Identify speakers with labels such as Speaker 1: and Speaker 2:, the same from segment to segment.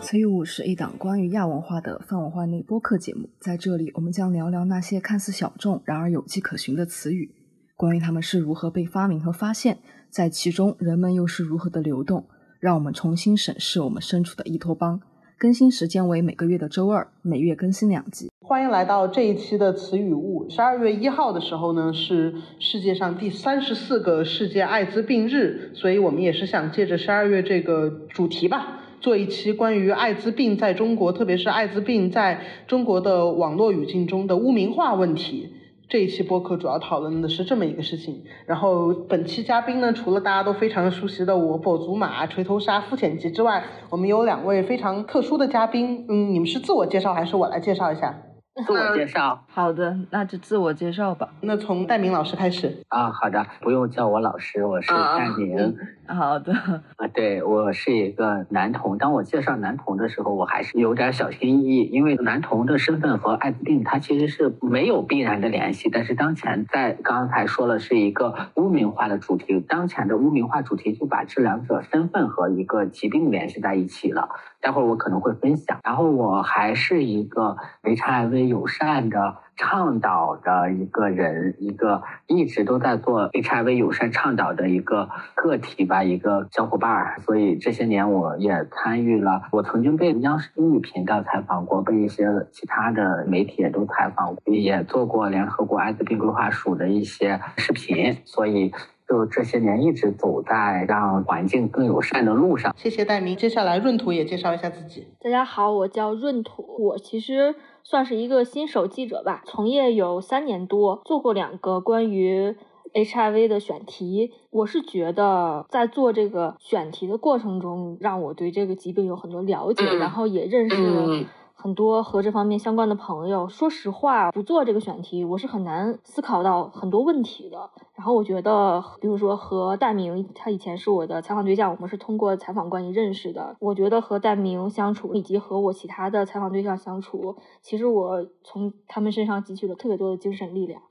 Speaker 1: 词语物是一档关于亚文化的泛文化内播客节目，在这里我们将聊聊那些看似小众，然而有迹可循的词语，关于它们是如何被发明和发现，在其中人们又是如何的流动，让我们重新审视我们身处的伊托邦。更新时间为每个月的周二，每月更新两集。
Speaker 2: 欢迎来到这一期的词语物。十二月一号的时候呢，是世界上第三十四个世界艾滋病日，所以我们也是想借着十二月这个主题吧。做一期关于艾滋病在中国，特别是艾滋病在中国的网络语境中的污名化问题。这一期播客主要讨论的是这么一个事情。然后本期嘉宾呢，除了大家都非常熟悉的我跛足马、锤头鲨、肤浅集之外，我们有两位非常特殊的嘉宾。嗯，你们是自我介绍还是我来介绍一下？
Speaker 3: 自我介绍，
Speaker 1: 好的，那就自我介绍吧。
Speaker 2: 那从戴明老师开始
Speaker 3: 啊，好的，不用叫我老师，我是戴明。
Speaker 1: 好的
Speaker 3: 啊，对我是一个男童。当我介绍男童的时候，我还是有点小心翼翼，因为男童的身份和艾滋病它其实是没有必然的联系。但是当前在刚才说了是一个污名化的主题，当前的污名化主题就把这两者身份和一个疾病联系在一起了。待会儿我可能会分享。然后我还是一个 HIV。友善的倡导的一个人，一个一直都在做 HIV 友善倡导的一个个体吧，一个小伙伴儿。所以这些年我也参与了，我曾经被央视英语频道采访过，被一些其他的媒体也都采访过，也做过联合国艾滋病规划署的一些视频。所以就这些年一直走在让环境更友善的路上。
Speaker 2: 谢谢戴明，接下来闰土也介绍一下自己。
Speaker 4: 大家好，我叫闰土，我其实。算是一个新手记者吧，从业有三年多，做过两个关于 HIV 的选题。我是觉得在做这个选题的过程中，让我对这个疾病有很多了解，然后也认识。很多和这方面相关的朋友，说实话，不做这个选题，我是很难思考到很多问题的。然后我觉得，比如说和大明，他以前是我的采访对象，我们是通过采访关系认识的。我觉得和大明相处，以及和我其他的采访对象相处，其实我从他们身上汲取了特别多的精神力量。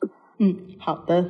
Speaker 2: 嗯，好的，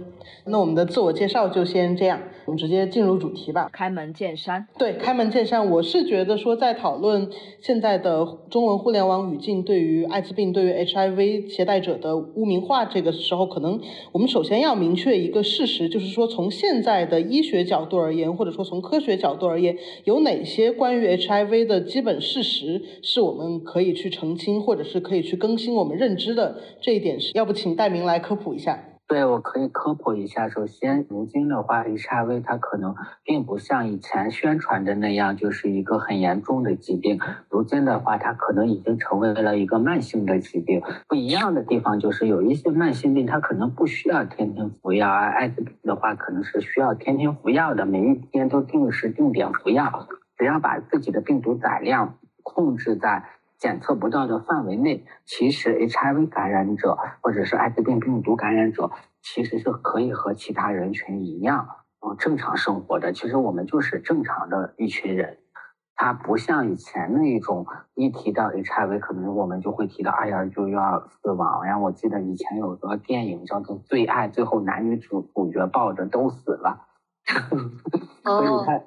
Speaker 2: 那我们的自我介绍就先这样，我们直接进入主题吧。
Speaker 1: 开门见山，
Speaker 2: 对，开门见山。我是觉得说，在讨论现在的中文互联网语境对于艾滋病、对于 HIV 携带者的污名化这个时候，可能我们首先要明确一个事实，就是说，从现在的医学角度而言，或者说从科学角度而言，有哪些关于 HIV 的基本事实是我们可以去澄清，或者是可以去更新我们认知的？这一点是要不请戴明来科普一下。
Speaker 3: 对，我可以科普一下。首先，如今的话，HIV 它可能并不像以前宣传的那样，就是一个很严重的疾病。如今的话，它可能已经成为了一个慢性的疾病。不一样的地方就是，有一些慢性病它可能不需要天天服药，而艾滋病的话，可能是需要天天服药的，每一天都定时定点服药。只要把自己的病毒载量控制在。检测不到的范围内，其实 HIV 感染者或者是艾滋病病毒感染者，其实是可以和其他人群一样，嗯，正常生活的。其实我们就是正常的一群人，它不像以前那种，一提到 HIV，可能我们就会提到，哎呀，就要死亡呀。我记得以前有个电影叫做《最爱》，最后男女主主角抱着都死了，所以他。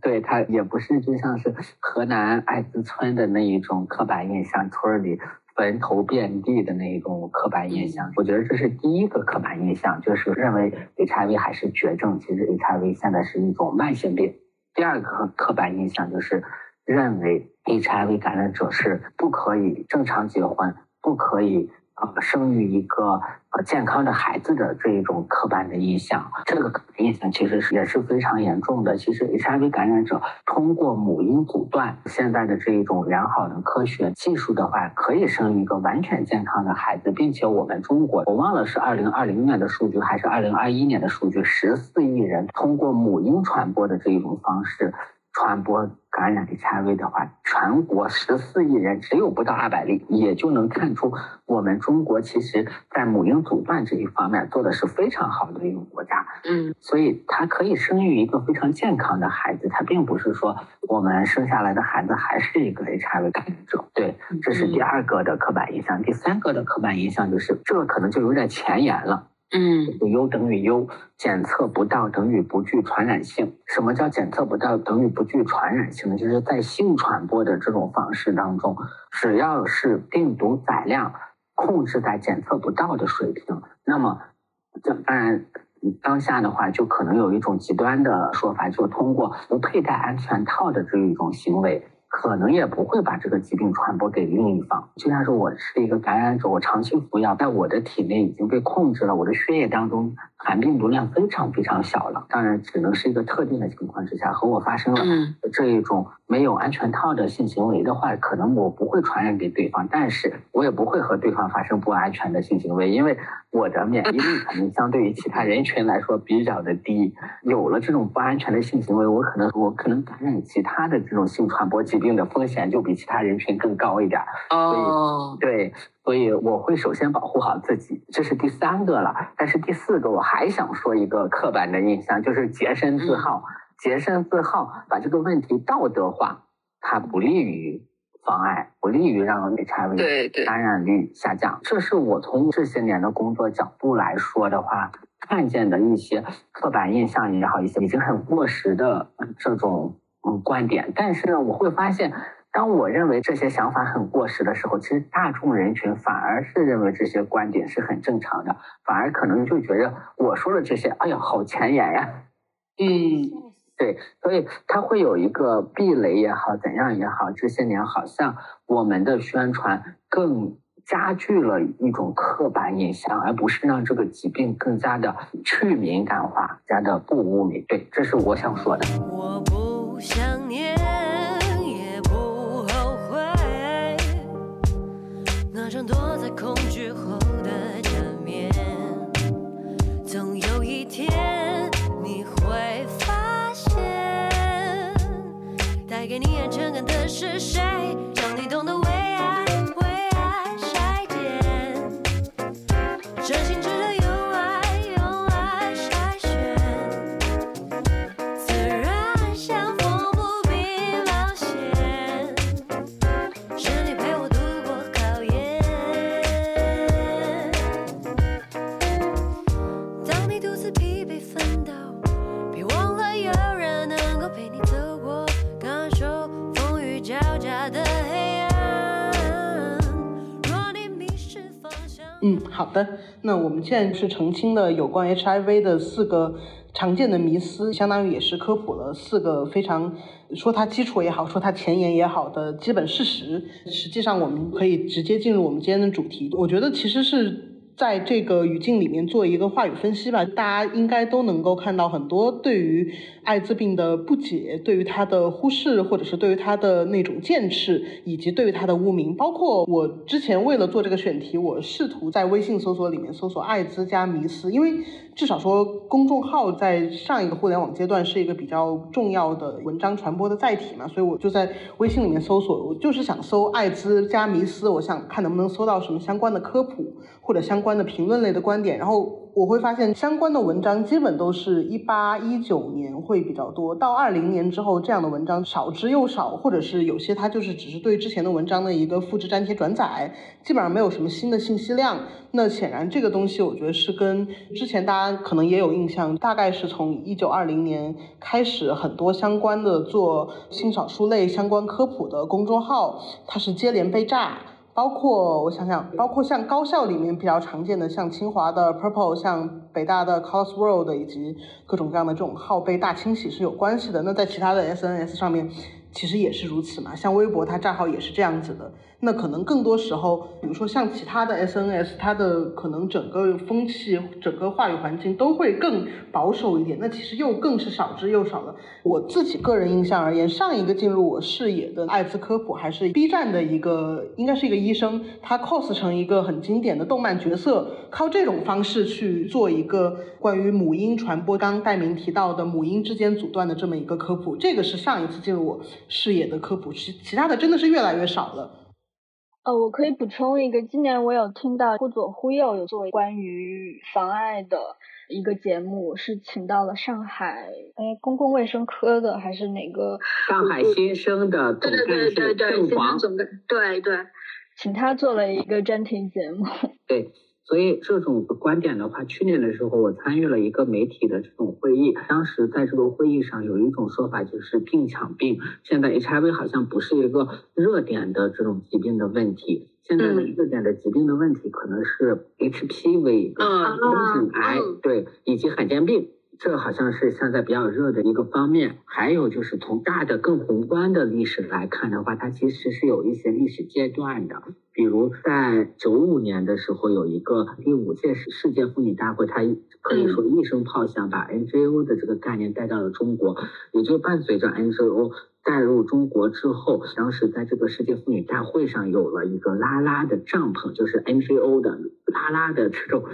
Speaker 3: 对他也不是就像是河南艾滋村的那一种刻板印象，村里坟头遍地的那一种刻板印象。我觉得这是第一个刻板印象，就是认为 HIV 还是绝症，其实 HIV 现在是一种慢性病。第二个刻板印象就是认为 HIV 感染者是不可以正常结婚，不可以。呃，生育一个呃健康的孩子的这一种刻板的印象，这个刻板印象其实是也是非常严重的。其实 HIV 感染者通过母婴阻断，现在的这一种良好的科学技术的话，可以生育一个完全健康的孩子，并且我们中国，我忘了是二零二零年的数据还是二零二一年的数据，十四亿人通过母婴传播的这一种方式。传播感染 HIV 的话，全国十四亿人只有不到二百例，也就能看出我们中国其实在母婴阻断这一方面做的是非常好的一个国家。嗯，所以它可以生育一个非常健康的孩子，它并不是说我们生下来的孩子还是一个 HIV 感染者。对，这是第二个的刻板印象。第三个的刻板印象就是，这个可能就有点前沿了。嗯，，U 等于 U，，检测不到等于不具传染性。什么叫检测不到等于不具传染性呢？就是在性传播的这种方式当中，只要是病毒载量控制在检测不到的水平，那么这当然当下的话，就可能有一种极端的说法，就通过不佩戴安全套的这一种行为。可能也不会把这个疾病传播给另一方。就像是我是一个感染者，我长期服药，在我的体内已经被控制了，我的血液当中含病毒量非常非常小了。当然，只能是一个特定的情况之下，和我发生了这一种没有安全套的性行为的话，可能我不会传染给对方，但是我也不会和对方发生不安全的性行为，因为我的免疫力可能相对于其他人群来说比较的低。有了这种不安全的性行为，我可能我可能感染其他的这种性传播疾病。的风险就比其他人群更高一点，所以对，所以我会首先保护好自己，这是第三个了。但是第四个我还想说一个刻板的印象，就是洁身自好，洁身自好，把这个问题道德化，它不利于妨碍，不利于让 HIV 感染率下降。这是我从这些年的工作角度来说的话，看见的一些刻板印象也好，一些已经很过时的这种。嗯，观点，但是呢，我会发现，当我认为这些想法很过时的时候，其实大众人群反而是认为这些观点是很正常的，反而可能就觉得我说的这些，哎呀，好前沿呀。
Speaker 2: 嗯，
Speaker 3: 对，所以它会有一个壁垒也好，怎样也好，这些年好像我们的宣传更加剧了一种刻板印象，而不是让这个疾病更加的去敏感化，加的不污名。对，这是我想说的。我不想念，也不后悔，那张躲在恐惧给你安全感的是谁，
Speaker 2: 好的。那我们现在是澄清了有关 HIV 的四个常见的迷思，相当于也是科普了四个非常说它基础也好，说它前沿也好的基本事实。实际上，我们可以直接进入我们今天的主题。我觉得其实是。在这个语境里面做一个话语分析吧，大家应该都能够看到很多对于艾滋病的不解，对于它的忽视，或者是对于它的那种见识，以及对于它的污名。包括我之前为了做这个选题，我试图在微信搜索里面搜索“艾滋加迷思”，因为至少说公众号在上一个互联网阶段是一个比较重要的文章传播的载体嘛，所以我就在微信里面搜索，我就是想搜“艾滋加迷思”，我想看能不能搜到什么相关的科普或者相。关的评论类的观点，然后。我会发现相关的文章基本都是一八一九年会比较多，到二零年之后，这样的文章少之又少，或者是有些它就是只是对之前的文章的一个复制粘贴转载，基本上没有什么新的信息量。那显然这个东西，我觉得是跟之前大家可能也有印象，大概是从一九二零年开始，很多相关的做性少数类相关科普的公众号，它是接连被炸。包括我想想，包括像高校里面比较常见的，像清华的 Purple，像北大的 Cos World，以及各种各样的这种号被大清洗是有关系的。那在其他的 SNS 上面。其实也是如此嘛，像微博它账号也是这样子的。那可能更多时候，比如说像其他的 SNS，它的可能整个风气、整个话语环境都会更保守一点。那其实又更是少之又少了。我自己个人印象而言，上一个进入我视野的艾滋科普还是 B 站的一个，应该是一个医生，他 cos 成一个很经典的动漫角色，靠这种方式去做一个关于母婴传播，刚戴明提到的母婴之间阻断的这么一个科普。这个是上一次进入我。视野的科普，其其他的真的是越来越少了。
Speaker 4: 呃，我可以补充一个，今年我有听到忽左忽右有做关于防艾的一个节目，是请到了上海哎公共卫生科的还是哪个？
Speaker 3: 上海新生的总干事郑黄。
Speaker 4: 对对，请他做了一个专题节目。
Speaker 3: 对。所以这种观点的话，去年的时候我参与了一个媒体的这种会议，当时在这个会议上有一种说法就是病抢病，现在 HIV 好像不是一个热点的这种疾病的问题，现在的热点的疾病的问题可能是 HPV、宫颈癌，对，以及罕见病。这好像是现在比较热的一个方面，还有就是从大的更宏观的历史来看的话，它其实是有一些历史阶段的。比如在九五年的时候，有一个第五届世世界妇女大会，它可以说一声炮响，把 NGO 的这个概念带到了中国。也就伴随着 NGO 带入中国之后，当时在这个世界妇女大会上有了一个拉拉的帐篷，就是 NGO 的拉拉的这种。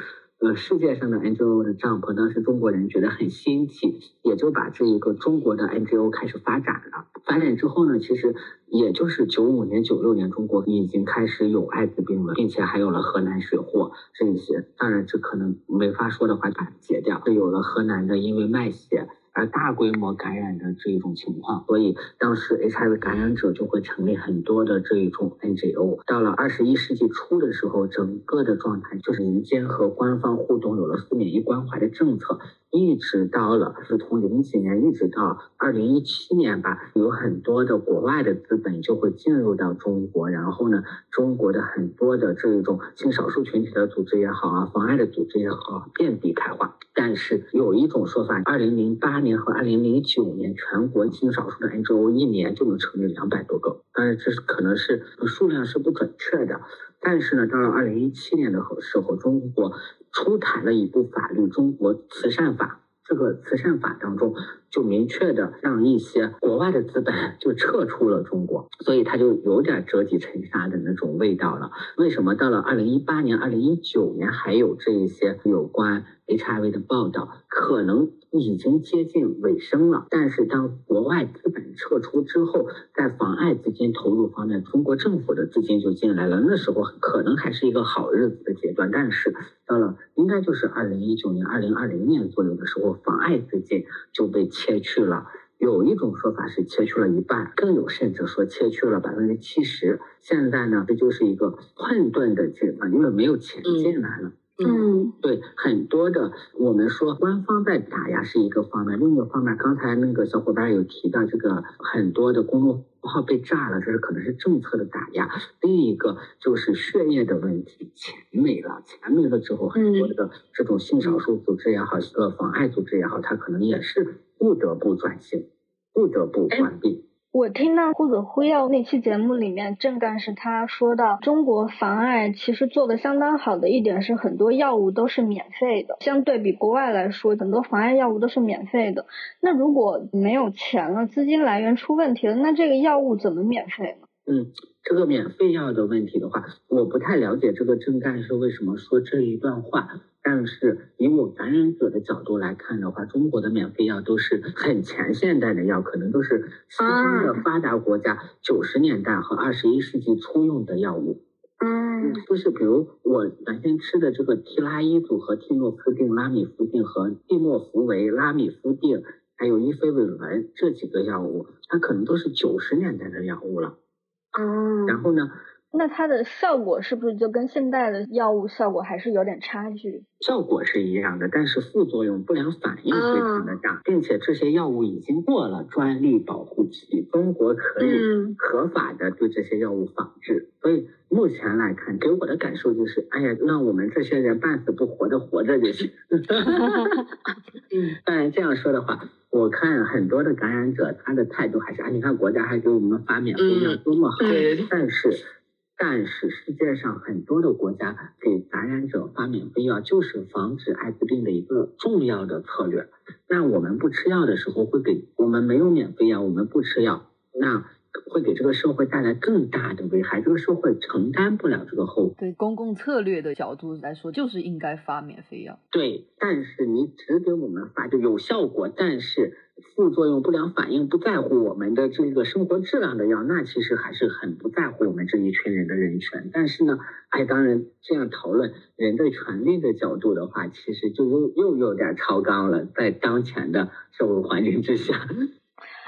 Speaker 3: 呃，世界上的 NGO 的帐篷，当时中国人觉得很新奇，也就把这一个中国的 NGO 开始发展了。发展之后呢，其实也就是九五年、九六年，中国已经开始有艾滋病了，并且还有了河南水货这一些。当然，这可能没法说的话，把它截掉。有了河南的，因为卖血。而大规模感染的这一种情况，所以当时 HIV 感染者就会成立很多的这一种 NGO。到了二十一世纪初的时候，整个的状态就是民间和官方互动有了四免一关怀的政策。一直到了，是从零几年一直到二零一七年吧，有很多的国外的资本就会进入到中国，然后呢，中国的很多的这一种性少数群体的组织也好啊，妨碍的组织也好，遍地开花。但是有一种说法，二零零八年和二零零九年，全国性少数的 NGO 一年就能成立两百多个，当然这是可能是数量是不准确的。但是呢，到了二零一七年的时候，中国出台了一部法律《中国慈善法》。这个慈善法当中就明确的让一些国外的资本就撤出了中国，所以它就有点折戟沉沙的那种味道了。为什么到了二零一八年、二零一九年还有这一些有关 HIV 的报道？可能。已经接近尾声了，但是当国外资本撤出之后，在妨碍资金投入方面，中国政府的资金就进来了。那时候可能还是一个好日子的阶段，但是到了应该就是二零一九年、二零二零年左右的时候，妨碍资金就被切去了。有一种说法是切去了一半，更有甚者说切去了百分之七十。现在呢，这就是一个混沌的阶段，因为没有钱进来了。
Speaker 4: 嗯，
Speaker 3: 对，很多的我们说官方在打压是一个方面，另一个方面，刚才那个小伙伴有提到这个很多的公众号被炸了，这是可能是政策的打压。另一个就是血液的问题，钱没了，钱没了之后，很多的这种性少数组织也好，一个妨碍组织也好，它可能也是不得不转型，不得不关闭。
Speaker 5: 我听到顾子辉耀那期节目里面，郑干事他说到，中国防癌其实做的相当好的一点是，很多药物都是免费的，相对比国外来说，很多防癌药物都是免费的。那如果没有钱了，资金来源出问题了，那这个药物怎么免费呢？
Speaker 3: 嗯，这个免费药的问题的话，我不太了解这个郑干事为什么说这一段话。但是以我感染者的角度来看的话，中国的免费药都是很前现代的药，可能都是西方的发达国家九十年代和二十一世纪初用的药物。
Speaker 5: 嗯，
Speaker 3: 就是比如我原先吃的这个替拉伊组合替诺夫定、拉米夫定和地诺福韦、拉米夫定，还有伊非韦伦这几个药物，它可能都是九十年代的药物了。
Speaker 5: 嗯，
Speaker 3: 然后呢？
Speaker 5: 那它的效果是不是就跟现代的药物效果还是有点差距？
Speaker 3: 效果是一样的，但是副作用、不良反应非常的大，并且这些药物已经过了专利保护期，中国可以合法的对这些药物仿制。所以目前来看，给我的感受就是，哎呀，让我们这些人半死不活的活着就行。当然这样说的话，我看很多的感染者他的态度还是，啊，你看国家还给我们发免费药，多么好，但是。但是世界上很多的国家给感染者发免费药，就是防止艾滋病的一个重要的策略。那我们不吃药的时候，会给我们没有免费药，我们不吃药，那会给这个社会带来更大的危害，这个社会承担不了这个后果。
Speaker 1: 对公共策略的角度来说，就是应该发免费药。
Speaker 3: 对，但是你只给我们发就有效果，但是。副作用、不良反应不在乎我们的这个生活质量的药，那其实还是很不在乎我们这一群人的人权。但是呢，哎，当然这样讨论人的权利的角度的话，其实就又又有点超纲了，在当前的社会环境之下。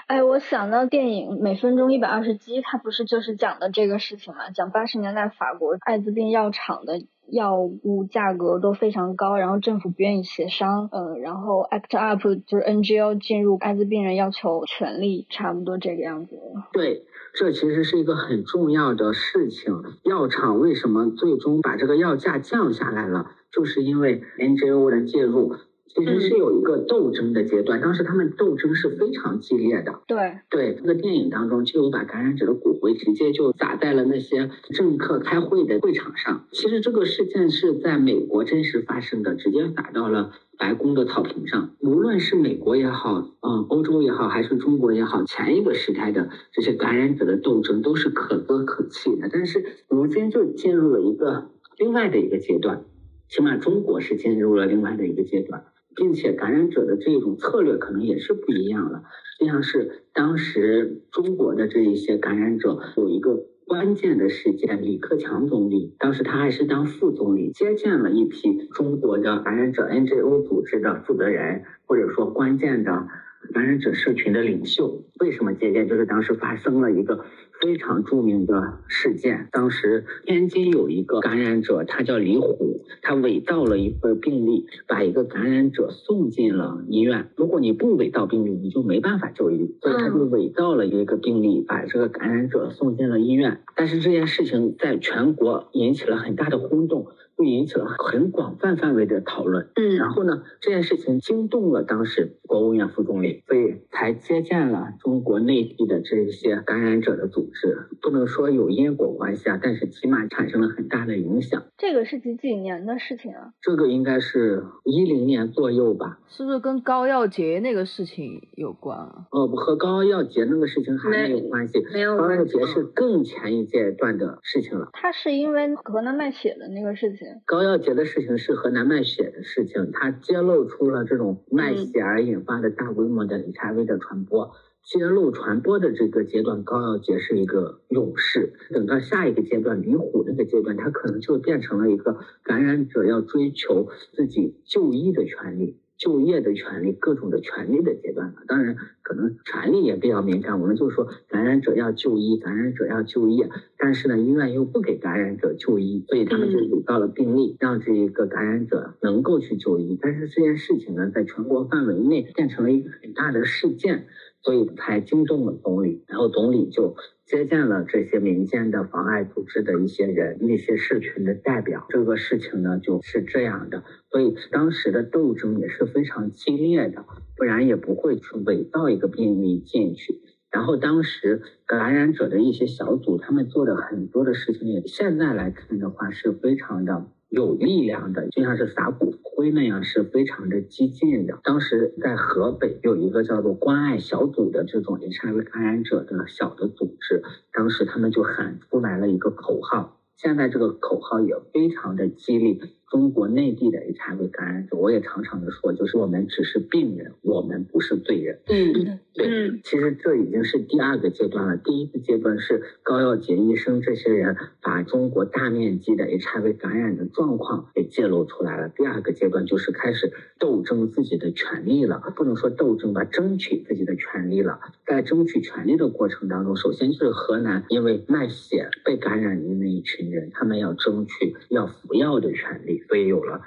Speaker 5: 哎，我想到电影《每分钟一百二十击》，它不是就是讲的这个事情嘛？讲八十年代法国艾滋病药厂的药物价格都非常高，然后政府不愿意协商，呃，然后 ACT UP 就是 NGO 进入艾滋病人要求权利，差不多这个样子。
Speaker 3: 对，这其实是一个很重要的事情。药厂为什么最终把这个药价降下来了？就是因为 NGO 的介入。其实是有一个斗争的阶段，当时他们斗争是非常激烈的。
Speaker 5: 对
Speaker 3: 对，这个电影当中就有把感染者的骨灰直接就撒在了那些政客开会的会场上。其实这个事件是在美国真实发生的，直接撒到了白宫的草坪上。无论是美国也好，嗯，欧洲也好，还是中国也好，前一个时代的这些感染者的斗争都是可歌可泣的。但是如今就进入了一个另外的一个阶段，起码中国是进入了另外的一个阶段。并且感染者的这种策略可能也是不一样了，就像是当时中国的这一些感染者有一个关键的事件，李克强总理当时他还是当副总理，接见了一批中国的感染者 NGO 组织的负责人，或者说关键的感染者社群的领袖。为什么接见？就是当时发生了一个。非常著名的事件，当时天津有一个感染者，他叫李虎，他伪造了一份病例，把一个感染者送进了医院。如果你不伪造病例，你就没办法就医，所以他就伪造了一个病例，把这个感染者送进了医院。但是这件事情在全国引起了很大的轰动。就引起了很广泛范围的讨论，
Speaker 5: 嗯，
Speaker 3: 然后呢，这件事情惊动了当时国务院副总理，所以才接见了中国内地的这些感染者的组织。不能说有因果关系啊，但是起码产生了很大的影响。
Speaker 5: 这个是几几年的事情啊？
Speaker 3: 这个应该是一零年左右吧？
Speaker 1: 是不是跟高耀杰那个事情有关啊？
Speaker 3: 哦，不和高耀杰那个事情还没有关系，
Speaker 5: 没有。
Speaker 3: 高耀杰是更前一阶段的事情了。
Speaker 5: 他是因为河南卖血的那个事情。
Speaker 3: 高耀杰的事情是河南卖血的事情，他揭露出了这种卖血而引发的大规模的 HIV 的传播。揭露传播的这个阶段，高耀杰是一个勇士。等到下一个阶段，李虎那个阶段，他可能就变成了一个感染者要追求自己就医的权利。就业的权利，各种的权利的阶段了。当然，可能权利也比较敏感。我们就说，感染者要就医，感染者要就业，但是呢，医院又不给感染者就医，所以他们就伪造了病例，让这一个感染者能够去就医。但是这件事情呢，在全国范围内变成了一个很大的事件。所以才惊动了总理，然后总理就接见了这些民间的妨碍组织的一些人、那些社群的代表。这个事情呢就是这样的，所以当时的斗争也是非常激烈的，不然也不会去伪造一个病例进去。然后当时感染者的一些小组，他们做的很多的事情，也现在来看的话是非常的。有力量的，就像是撒骨灰那样，是非常的激进的。当时在河北有一个叫做关爱小组的这种 HIV 感染者的小的组织，当时他们就喊出来了一个口号。现在这个口号也非常的激励中国内地的 HIV 感染者。我也常常的说，就是我们只是病人，我们不是罪人。
Speaker 5: 嗯，
Speaker 3: 对。其实这已经是第二个阶段了。第一个阶段是高耀杰医生这些人把中国大面积的 HIV 感染的状况给揭露出来了。第二个阶段就是开始斗争自己的权利了，不能说斗争吧，争取自己的权利了。在争取权利的过程当中，首先就是河南因为卖血被感染的那一群。人他们要争取要服药的权利，所以有了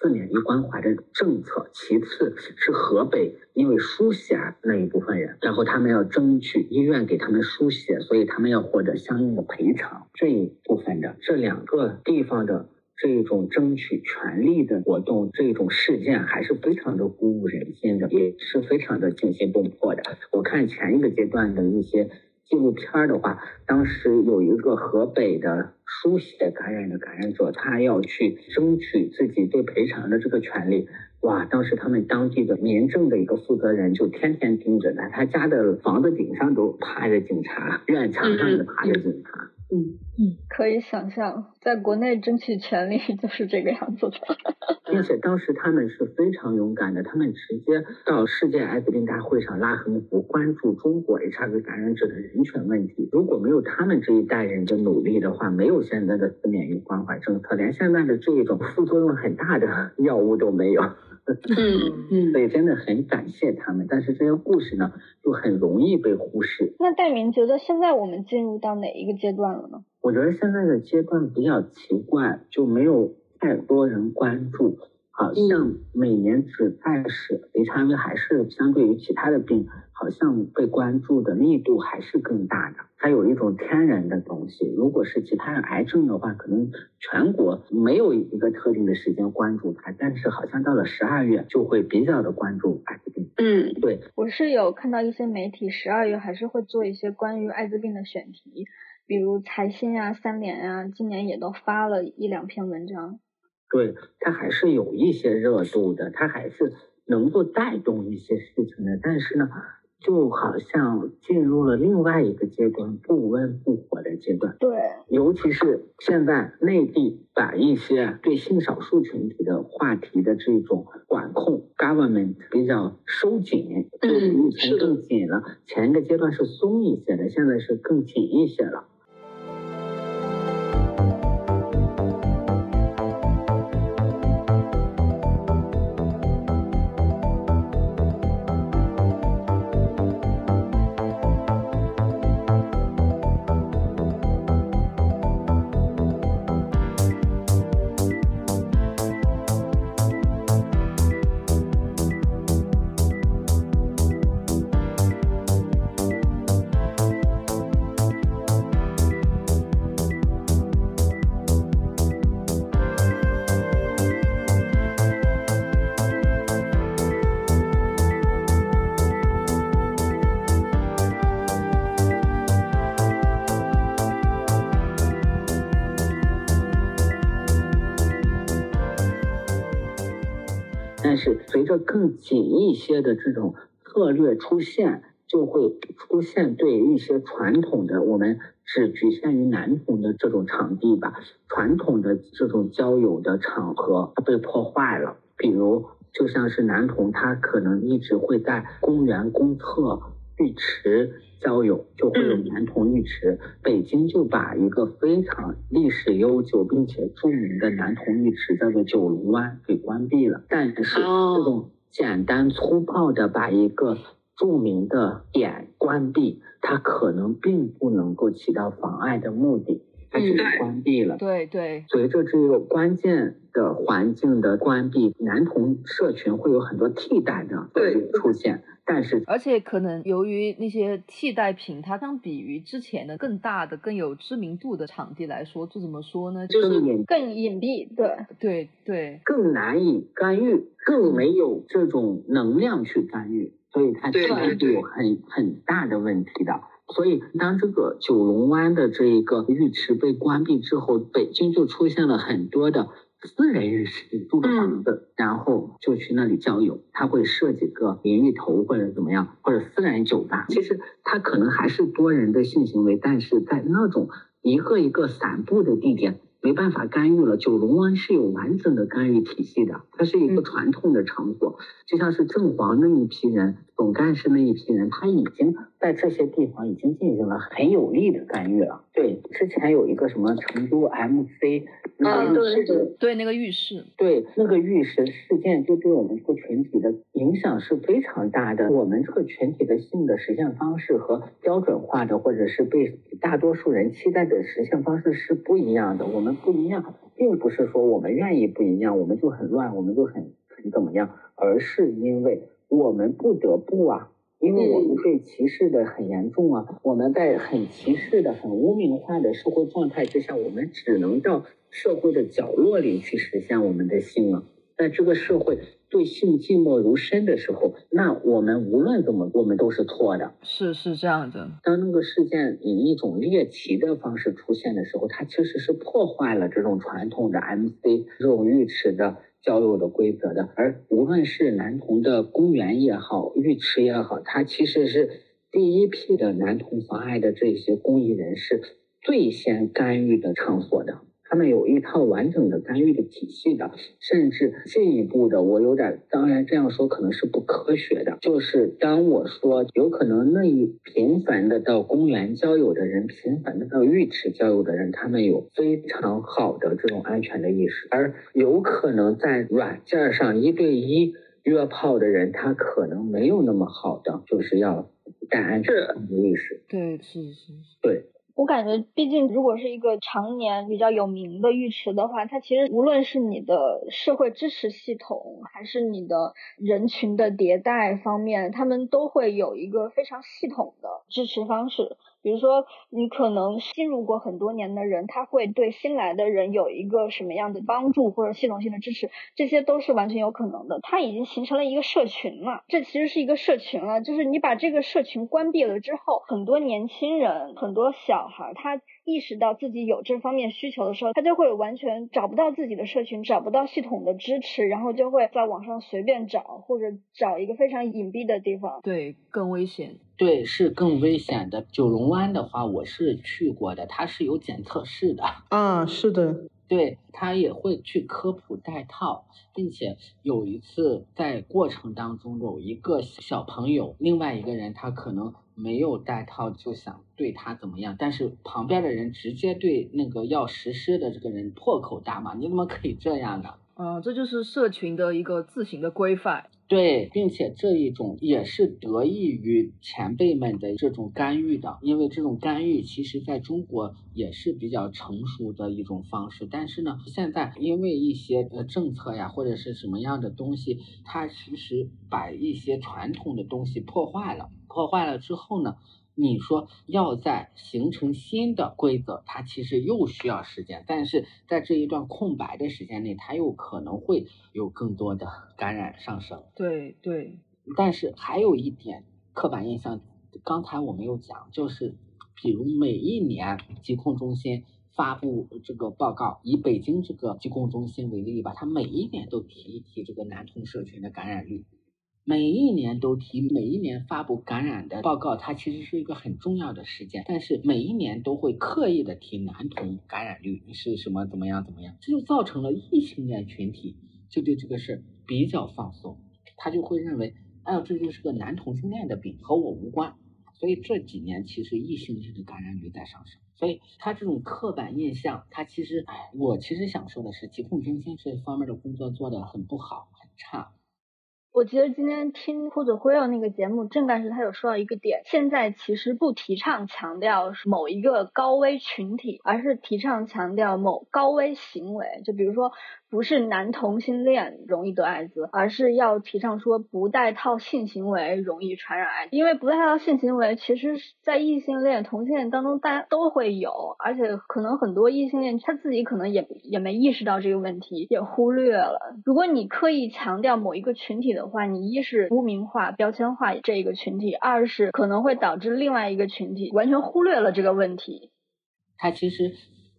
Speaker 3: 四年一关怀的政策。其次是河北因为输血那一部分人，然后他们要争取医院给他们输血，所以他们要获得相应的赔偿。这一部分的这两个地方的这种争取权利的活动，这种事件还是非常的鼓舞人心的，也是非常的惊心动魄的。我看前一个阶段的一些。纪录片的话，当时有一个河北的输血感染的感染者，他要去争取自己对赔偿的这个权利。哇，当时他们当地的民政的一个负责人就天天盯着他，他家的房子顶上都趴着警察，院墙上也趴着警察。
Speaker 5: 嗯嗯，可以想象，在国内争取权利就是这个样子的。
Speaker 3: 并且当时他们是非常勇敢的，他们直接到世界艾滋病大会上拉横幅，关注中国 HIV 感染者的人权问题。如果没有他们这一代人的努力的话，没有现在的自免疫关怀政策，连现在的这一种副作用很大的药物都没有。
Speaker 5: 嗯嗯，
Speaker 3: 所以真的很感谢他们。但是这些故事呢，就很容易被忽视。
Speaker 5: 那戴明觉得现在我们进入到哪一个阶段了呢？
Speaker 3: 我觉得现在的阶段比较奇怪，就没有太多人关注。好像每年只在是 HIV 还是相对于其他的病，好像被关注的密度还是更大的。它有一种天然的东西，如果是其他的癌症的话，可能全国没有一个特定的时间关注它，但是好像到了十二月就会比较的关注艾滋病。
Speaker 5: 嗯，
Speaker 3: 对，
Speaker 5: 我是有看到一些媒体十二月还是会做一些关于艾滋病的选题，比如财新啊、三联啊，今年也都发了一两篇文章。
Speaker 3: 对，它还是有一些热度的，它还是能够带动一些事情的。但是呢，就好像进入了另外一个阶段，不温不火的阶段。
Speaker 5: 对，
Speaker 3: 尤其是现在内地把一些对性少数群体的话题的这种管控，government 比较收紧，就比以前更紧了。前一个阶段是松一些的，现在是更紧一些了。更紧一些的这种策略出现，就会出现对一些传统的我们只局限于男童的这种场地吧，传统的这种交友的场合它被破坏了。比如，就像是男童，他可能一直会在公园、公厕、浴池。交友就会有男童浴池，北京就把一个非常历史悠久并且著名的男童浴池叫做九龙湾给关闭了。但是这种简单粗暴的把一个著名的点关闭，它可能并不能够起到妨碍的目的，它只是关闭了。
Speaker 1: 对对，
Speaker 3: 随着这个关键的环境的关闭，男童社群会有很多替代的出现。但是，
Speaker 1: 而且可能由于那些替代品，它相比于之前的更大的、更有知名度的场地来说，就怎么说呢？
Speaker 5: 就是更隐蔽，对
Speaker 1: 对对，
Speaker 3: 更难以干预，更没有这种能量去干预，所以它其实是有很很大的问题的。所以，当这个九龙湾的这一个浴池被关闭之后，北京就出现了很多的。私人浴室租的房子，然后就去那里交友。他会设几个淋浴头或者怎么样，或者私人酒吧。其实他可能还是多人的性行为，但是在那种一个一个散步的地点。没办法干预了。九龙湾是有完整的干预体系的，它是一个传统的场所，就像是正黄那一批人，总干事那一批人，他已经在这些地方已经进行了很有力的干预了。对，之前有一个什么成都 MC，
Speaker 5: 那个浴室，
Speaker 1: 对那个浴室，
Speaker 3: 对那个浴室事件，就对我们这个群体的影响是非常大的。我们这个群体的性的实现方式和标准化的，或者是被大多数人期待的实现方式是不一样的。我们。不一样，并不是说我们愿意不一样，我们就很乱，我们就很很怎么样，而是因为我们不得不啊，因为我们被歧视的很严重啊，我们在很歧视的、很污名化的社会状态之下，我们只能到社会的角落里去实现我们的性了。在这个社会对性寂寞如深的时候，那我们无论怎么，我们都是错的。
Speaker 1: 是是这样的。
Speaker 3: 当那个事件以一种猎奇的方式出现的时候，它其实是破坏了这种传统的 MC 这种浴池的交流的规则的。而无论是男童的公园也好，浴池也好，它其实是第一批的男童妨碍的这些公益人士最先干预的场所的。他们有一套完整的干预的体系的，甚至进一步的，我有点，当然这样说可能是不科学的，就是当我说有可能那一频繁的到公园交友的人，频繁的到浴池交友的人，他们有非常好的这种安全的意识，而有可能在软件上一对一约炮的人，他可能没有那么好的，就是要带安全的意识。
Speaker 1: 对，是是是，
Speaker 3: 对。
Speaker 5: 我感觉，毕竟如果是一个常年比较有名的浴池的话，它其实无论是你的社会支持系统，还是你的人群的迭代方面，他们都会有一个非常系统的支持方式。比如说，你可能进入过很多年的人，他会对新来的人有一个什么样的帮助或者系统性的支持，这些都是完全有可能的。他已经形成了一个社群了，这其实是一个社群了。就是你把这个社群关闭了之后，很多年轻人、很多小孩，他意识到自己有这方面需求的时候，他就会完全找不到自己的社群，找不到系统的支持，然后就会在网上随便找，或者找一个非常隐蔽的地方。
Speaker 1: 对，更危险。
Speaker 3: 对，是更危险的。九龙湾的话，我是去过的，它是有检测室的。
Speaker 2: 啊，是的。
Speaker 3: 对他也会去科普带套，并且有一次在过程当中有一个小朋友，另外一个人他可能没有带套，就想对他怎么样，但是旁边的人直接对那个要实施的这个人破口大骂：“你怎么可以这样呢？”
Speaker 1: 嗯，这就是社群的一个自行的规范。
Speaker 3: 对，并且这一种也是得益于前辈们的这种干预的，因为这种干预其实在中国也是比较成熟的一种方式。但是呢，现在因为一些呃政策呀或者是什么样的东西，它其实把一些传统的东西破坏了，破坏了之后呢。你说要在形成新的规则，它其实又需要时间，但是在这一段空白的时间内，它又可能会有更多的 感染上升。
Speaker 1: 对对，
Speaker 3: 但是还有一点刻板印象，刚才我没有讲，就是比如每一年疾控中心发布这个报告，以北京这个疾控中心为例吧，它每一年都提一提这个男童社群的感染率。每一年都提，每一年发布感染的报告，它其实是一个很重要的事件。但是每一年都会刻意的提男童感染率是什么怎么样怎么样，这就造成了异性恋群体就对这个事儿比较放松，他就会认为，哎呦，这就是个男同性恋的病，和我无关。所以这几年其实异性恋的感染率在上升。所以他这种刻板印象，他其实，哎，我其实想说的是，疾控中心这方面的工作做得很不好，很差。
Speaker 5: 我觉得今天听胡子辉耀那个节目，郑干事他有说到一个点，现在其实不提倡强调某一个高危群体，而是提倡强调某高危行为，就比如说。不是男同性恋容易得艾滋，而是要提倡说不带套性行为容易传染艾滋。因为不带套性行为，其实，在异性恋、同性恋当中，大家都会有，而且可能很多异性恋他自己可能也也没意识到这个问题，也忽略了。如果你刻意强调某一个群体的话，你一是污名化、标签化这一个群体，二是可能会导致另外一个群体完全忽略了这个问题。
Speaker 3: 他其实。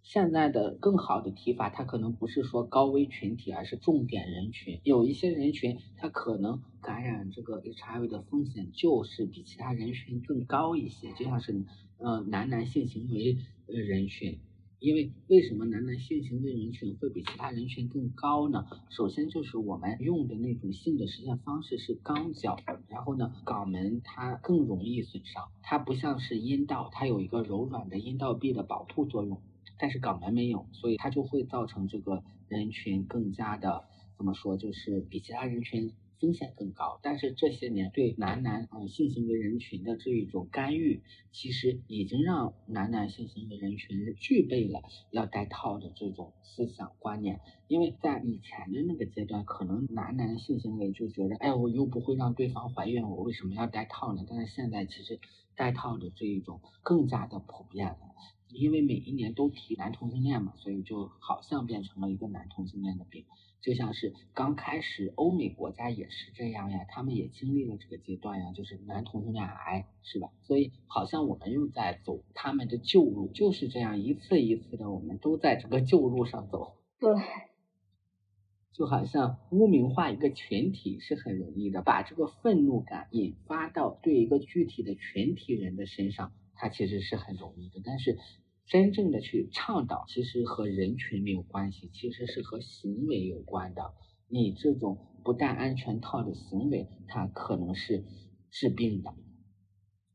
Speaker 3: 现在的更好的提法，它可能不是说高危群体，而是重点人群。有一些人群，他可能感染这个 HIV 的风险就是比其他人群更高一些，就像是呃男男性行为呃人群。因为为什么男男性行为人群会比其他人群更高呢？首先就是我们用的那种性的实现方式是肛交，然后呢，肛门它更容易损伤，它不像是阴道，它有一个柔软的阴道壁的保护作用。但是港门没有，所以它就会造成这个人群更加的怎么说，就是比其他人群风险更高。但是这些年对男男啊性行为人群的这一种干预，其实已经让男男性行为人群具备了要戴套的这种思想观念。因为在以前的那个阶段，可能男男性行为就觉得，哎，我又不会让对方怀孕，我为什么要戴套呢？但是现在其实戴套的这一种更加的普遍了。因为每一年都提男同性恋嘛，所以就好像变成了一个男同性恋的病，就像是刚开始欧美国家也是这样呀，他们也经历了这个阶段呀，就是男同性恋癌，是吧？所以好像我们又在走他们的旧路，就是这样一次一次的，我们都在这个旧路上走。
Speaker 5: 对，
Speaker 3: 就好像污名化一个群体是很容易的，把这个愤怒感引发到对一个具体的群体人的身上，它其实是很容易的，但是。真正的去倡导，其实和人群没有关系，其实是和行为有关的。你这种不戴安全套的行为，它可能是治病的。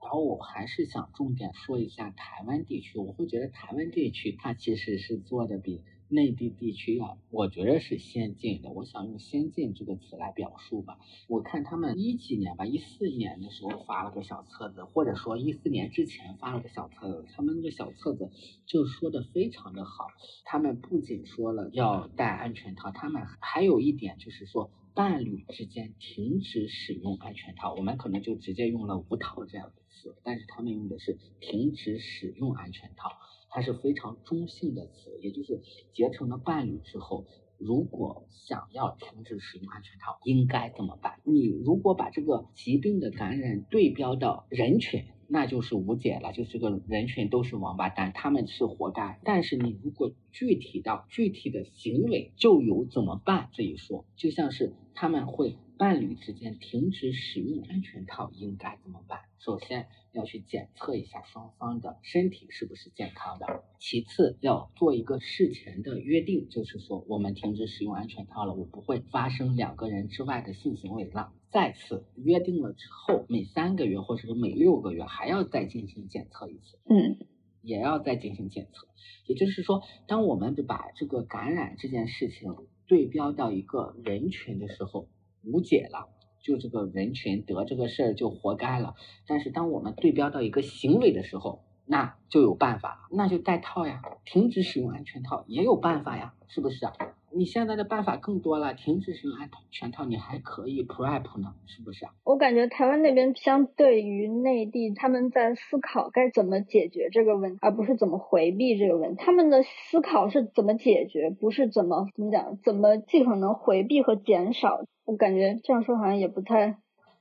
Speaker 3: 然后我还是想重点说一下台湾地区，我会觉得台湾地区它其实是做的比内地地区啊，我觉得是先进的。我想用“先进”这个词来表述吧。我看他们一几年吧，一四年的时候发了个小册子，或者说一四年之前发了个小册子。他们那个小册子就说的非常的好。他们不仅说了要戴安全套，他们还有一点就是说，伴侣之间停止使用安全套。我们可能就直接用了“无套”这样的词，但是他们用的是停止使用安全套。它是非常中性的词，也就是结成了伴侣之后，如果想要停止使用安全套，应该怎么办？你如果把这个疾病的感染对标到人群，那就是无解了，就是个人群都是王八蛋，他们是活该。但是你如果具体到具体的行为，就有怎么办这一说，就像是他们会伴侣之间停止使用安全套，应该怎么办？首先。要去检测一下双方的身体是不是健康的。其次，要做一个事前的约定，就是说我们停止使用安全套了，我不会发生两个人之外的性行为了。再次约定了之后，每三个月或者是每六个月还要再进行检测一次，
Speaker 5: 嗯，
Speaker 3: 也要再进行检测。也就是说，当我们把这个感染这件事情对标到一个人群的时候，无解了。就这个人群得这个事儿就活该了，但是当我们对标到一个行为的时候，那就有办法了，那就戴套呀，停止使用安全套也有办法呀，是不是啊？你现在的办法更多了，停止使用安全套，你还可以 prep 呢，是不是？
Speaker 5: 我感觉台湾那边相对于内地，他们在思考该怎么解决这个问题，而不是怎么回避这个问题。他们的思考是怎么解决，不是怎么怎么讲，怎么尽可能回避和减少。我感觉这样说好像也不太。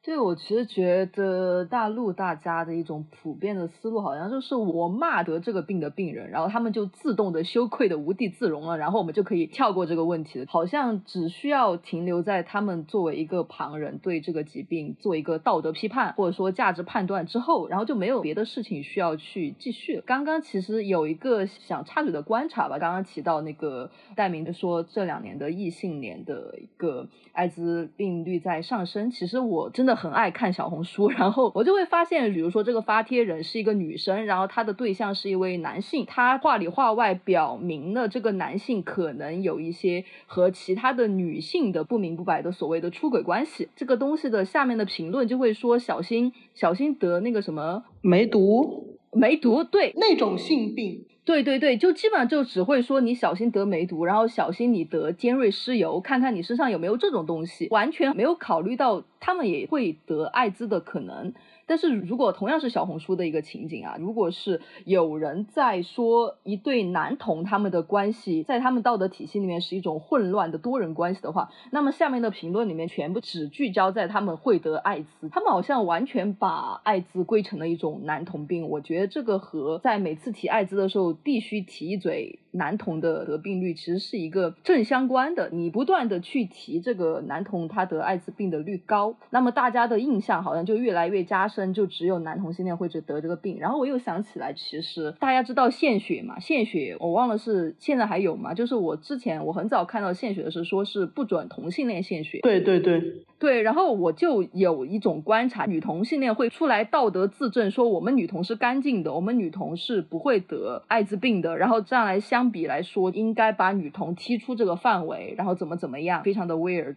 Speaker 1: 对，我其实觉得大陆大家的一种普遍的思路，好像就是我骂得这个病的病人，然后他们就自动的羞愧的无地自容了，然后我们就可以跳过这个问题了。好像只需要停留在他们作为一个旁人对这个疾病做一个道德批判或者说价值判断之后，然后就没有别的事情需要去继续了。刚刚其实有一个想插嘴的观察吧，刚刚提到那个戴明说这两年的异性恋的一个艾滋病率在上升，其实我真的。很爱看小红书，然后我就会发现，比如说这个发帖人是一个女生，然后她的对象是一位男性，她话里话外表明了这个男性可能有一些和其他的女性的不明不白的所谓的出轨关系。这个东西的下面的评论就会说小心小心得那个什么
Speaker 2: 梅毒，
Speaker 1: 梅毒对
Speaker 2: 那种性病。
Speaker 1: 对对对，就基本上就只会说你小心得梅毒，然后小心你得尖锐湿疣，看看你身上有没有这种东西，完全没有考虑到他们也会得艾滋的可能。但是如果同样是小红书的一个情景啊，如果是有人在说一对男同他们的关系，在他们道德体系里面是一种混乱的多人关系的话，那么下面的评论里面全部只聚焦在他们会得艾滋，他们好像完全把艾滋归成了一种男同病。我觉得这个和在每次提艾滋的时候必须提一嘴。男童的得病率其实是一个正相关的，你不断的去提这个男童他得艾滋病的率高，那么大家的印象好像就越来越加深，就只有男同性恋会得得这个病。然后我又想起来，其实大家知道献血嘛？献血我忘了是现在还有吗？就是我之前我很早看到献血的时候说是不准同性恋献血。
Speaker 2: 对对对
Speaker 1: 对，然后我就有一种观察，女同性恋会出来道德自证，说我们女同是干净的，我们女同是不会得艾滋病的，然后这样来相。比来说，应该把女同踢出这个范围，然后怎么怎么样，非常的 weird。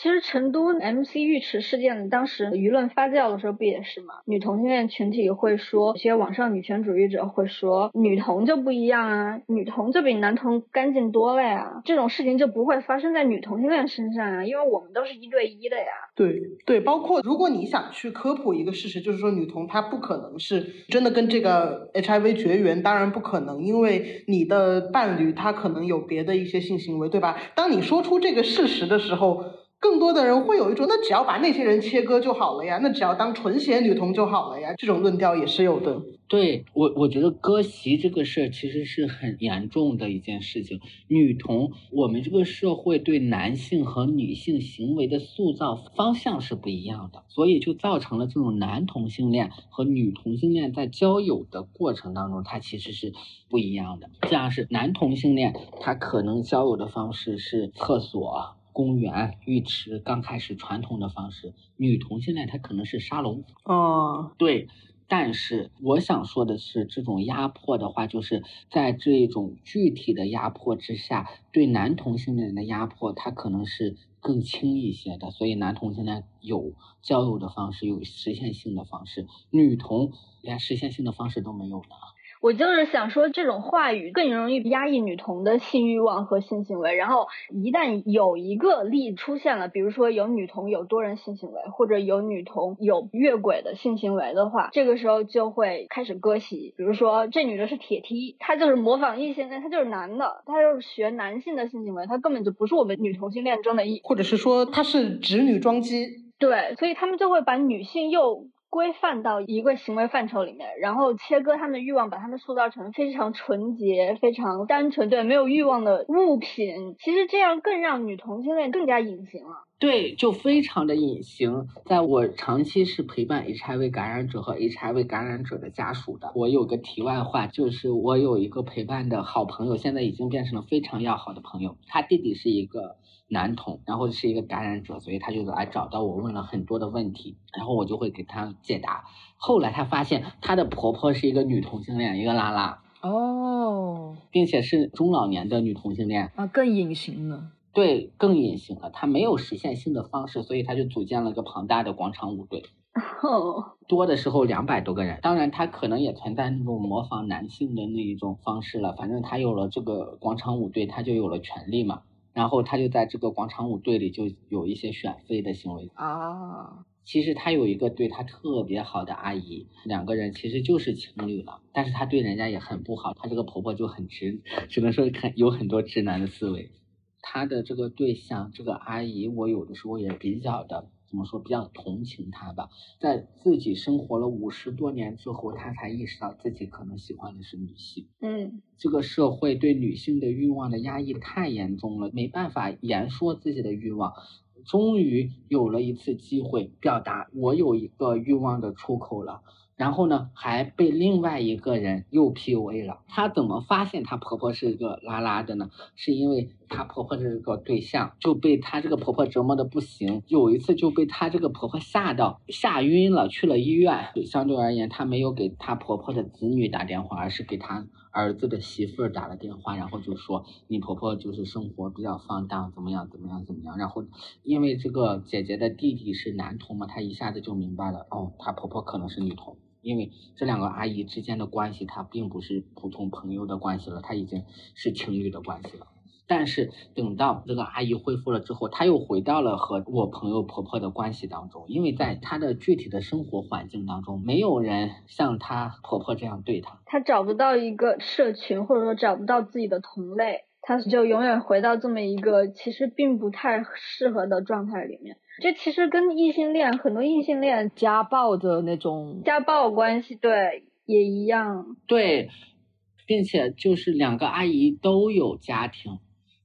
Speaker 5: 其实成都 MC 浴池事件当时舆论发酵的时候不也是吗？女同性恋群体会说，一些网上女权主义者会说，女同就不一样啊，女同就比男同干净多了呀，这种事情就不会发生在女同性恋身上啊，因为我们都是一对一的呀。
Speaker 2: 对对，包括如果你想去科普一个事实，就是说女同她不可能是真的跟这个 HIV 绝缘，当然不可能，因为你的伴侣他可能有别的一些性行为，对吧？当你说出这个事实的时候。更多的人会有一种，那只要把那些人切割就好了呀，那只要当纯血女童就好了呀，这种论调也是有的。
Speaker 3: 对我，我觉得割席这个事儿其实是很严重的一件事情。女童，我们这个社会对男性和女性行为的塑造方向是不一样的，所以就造成了这种男同性恋和女同性恋在交友的过程当中，它其实是不一样的。这样是男同性恋，他可能交友的方式是厕所。公园、浴池刚开始传统的方式，女童现在她可能是沙龙。
Speaker 2: 哦，
Speaker 3: 对，但是我想说的是，这种压迫的话，就是在这种具体的压迫之下，对男同性恋的压迫，它可能是更轻一些的。所以男同现在有交友的方式，有实现性的方式，女同连实现性的方式都没有呢。
Speaker 5: 我就是想说，这种话语更容易压抑女童的性欲望和性行为。然后一旦有一个例出现了，比如说有女童有多人性行为，或者有女童有越轨的性行为的话，这个时候就会开始割席。比如说这女的是铁梯，她就是模仿异性恋，她就是男的，她就是学男性的性行为，她根本就不是我们女同性恋中的异，
Speaker 2: 或者是说她是直女装机。
Speaker 5: 对，所以他们就会把女性又。规范到一个行为范畴里面，然后切割他们的欲望，把他们塑造成非常纯洁、非常单纯、对没有欲望的物品。其实这样更让女同性恋更加隐形了。
Speaker 3: 对，就非常的隐形。在我长期是陪伴 HIV 感染者和 HIV 感染者的家属的。我有个题外话，就是我有一个陪伴的好朋友，现在已经变成了非常要好的朋友。他弟弟是一个。男童，然后是一个感染者，所以他就来找到我，问了很多的问题，然后我就会给他解答。后来他发现他的婆婆是一个女同性恋，一个拉拉
Speaker 1: 哦，
Speaker 3: 并且是中老年的女同性恋
Speaker 1: 啊，更隐形了。
Speaker 3: 对，更隐形了。他没有实现性的方式，所以他就组建了个庞大的广场舞队，多的时候两百多个人。当然，他可能也存在那种模仿男性的那一种方式了。反正他有了这个广场舞队，他就有了权利嘛。然后他就在这个广场舞队里就有一些选妃的行为
Speaker 1: 啊。
Speaker 3: 其实他有一个对他特别好的阿姨，两个人其实就是情侣了。但是他对人家也很不好，他这个婆婆就很直，只能说很有很多直男的思维。他的这个对象，这个阿姨，我有的时候也比较的。怎么说比较同情他吧，在自己生活了五十多年之后，他才意识到自己可能喜欢的是女性。
Speaker 5: 嗯，
Speaker 3: 这个社会对女性的欲望的压抑太严重了，没办法言说自己的欲望，终于有了一次机会表达我有一个欲望的出口了。然后呢，还被另外一个人又 PUA 了。她怎么发现她婆婆是一个拉拉的呢？是因为她婆婆这个对象就被她这个婆婆折磨的不行，有一次就被她这个婆婆吓到吓晕了，去了医院。相对而言，她没有给她婆婆的子女打电话，而是给她儿子的媳妇儿打了电话，然后就说你婆婆就是生活比较放荡，怎么样怎么样怎么样。然后因为这个姐姐的弟弟是男童嘛，她一下子就明白了，哦，她婆婆可能是女童。因为这两个阿姨之间的关系，她并不是普通朋友的关系了，她已经是情侣的关系了。但是等到这个阿姨恢复了之后，她又回到了和我朋友婆婆的关系当中，因为在她的具体的生活环境当中，没有人像她婆婆这样对她，
Speaker 5: 她找不到一个社群，或者说找不到自己的同类，她就永远回到这么一个其实并不太适合的状态里面。这其实跟异性恋很多异性恋
Speaker 1: 家暴的那种
Speaker 5: 家暴关系，对也一样。
Speaker 3: 对，并且就是两个阿姨都有家庭，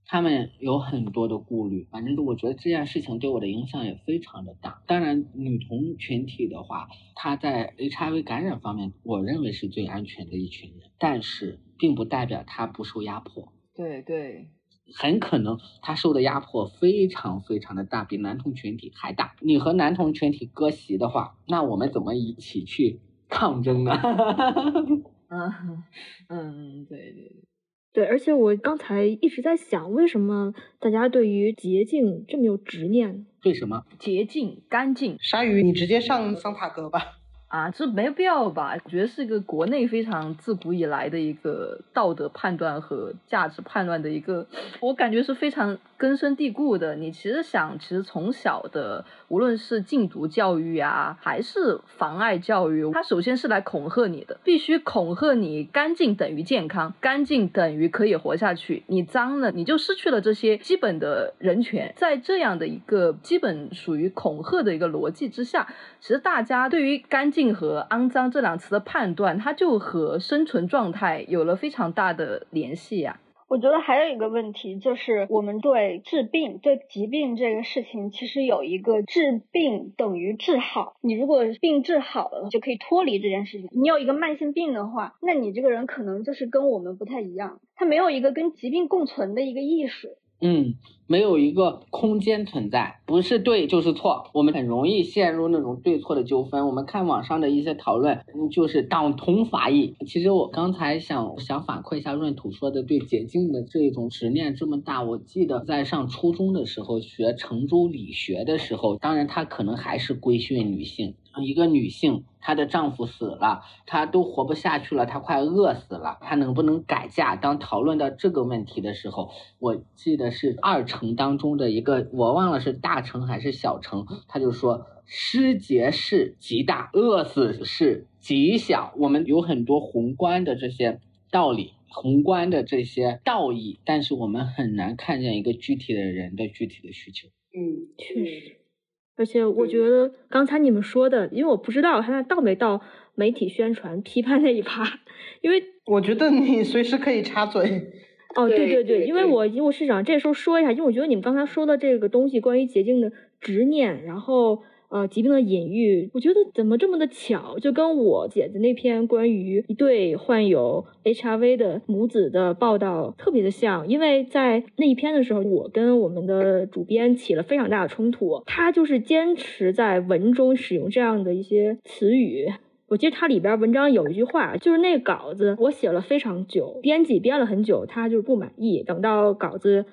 Speaker 3: 他们有很多的顾虑。反正我觉得这件事情对我的影响也非常的大。当然，女同群体的话，她在 HIV 感染方面，我认为是最安全的一群人，但是并不代表她不受压迫。
Speaker 1: 对对。
Speaker 3: 很可能他受的压迫非常非常的大，比男同群体还大。你和男同群体割席的话，那我们怎么一起去抗争呢？
Speaker 1: 嗯嗯，对对对
Speaker 4: 对。而且我刚才一直在想，为什么大家对于洁净这么有执念？
Speaker 3: 对什么？
Speaker 1: 洁净干净。
Speaker 2: 鲨鱼，你直接上桑塔格吧。
Speaker 1: 啊，这没必要吧？我觉得是一个国内非常自古以来的一个道德判断和价值判断的一个，我感觉是非常。根深蒂固的，你其实想，其实从小的，无论是禁毒教育啊，还是妨碍教育，它首先是来恐吓你的，必须恐吓你，干净等于健康，干净等于可以活下去，你脏了，你就失去了这些基本的人权。在这样的一个基本属于恐吓的一个逻辑之下，其实大家对于干净和肮脏这两词的判断，它就和生存状态有了非常大的联系呀。
Speaker 5: 我觉得还有一个问题，就是我们对治病、对疾病这个事情，其实有一个治病等于治好。你如果病治好了，就可以脱离这件事情。你有一个慢性病的话，那你这个人可能就是跟我们不太一样，他没有一个跟疾病共存的一个意识。
Speaker 3: 嗯，没有一个空间存在，不是对就是错，我们很容易陷入那种对错的纠纷。我们看网上的一些讨论，就是党同伐异。其实我刚才想想反馈一下闰土说的对捷径的这种执念这么大。我记得在上初中的时候学程朱理学的时候，当然他可能还是规训女性。一个女性，她的丈夫死了，她都活不下去了，她快饿死了，她能不能改嫁？当讨论到这个问题的时候，我记得是二程当中的一个，我忘了是大城还是小城，他就说失节是极大，饿死是极小。我们有很多宏观的这些道理，宏观的这些道义，但是我们很难看见一个具体的人的具体的需求。
Speaker 2: 嗯，
Speaker 4: 确实。而且我觉得刚才你们说的，因为我不知道他到没到媒体宣传批判那一趴，因为
Speaker 2: 我觉得你随时可以插嘴。
Speaker 4: 哦，对
Speaker 2: 对
Speaker 4: 对，因为我因为市长这时候说一下，因为我觉得你们刚才说的这个东西，关于捷径的执念，然后。呃，疾病的隐喻，我觉得怎么这么的巧，就跟我姐的那篇关于一对患有 HIV 的母子的报道特别的像。因为在那一篇的时候，我跟我们的主编起了非常大的冲突，他就是坚持在文中使用这样的一些词语。我记得它里边文章有一句话，就是那个稿子我写了非常久，编辑编了很久，他就是不满意，等到稿子。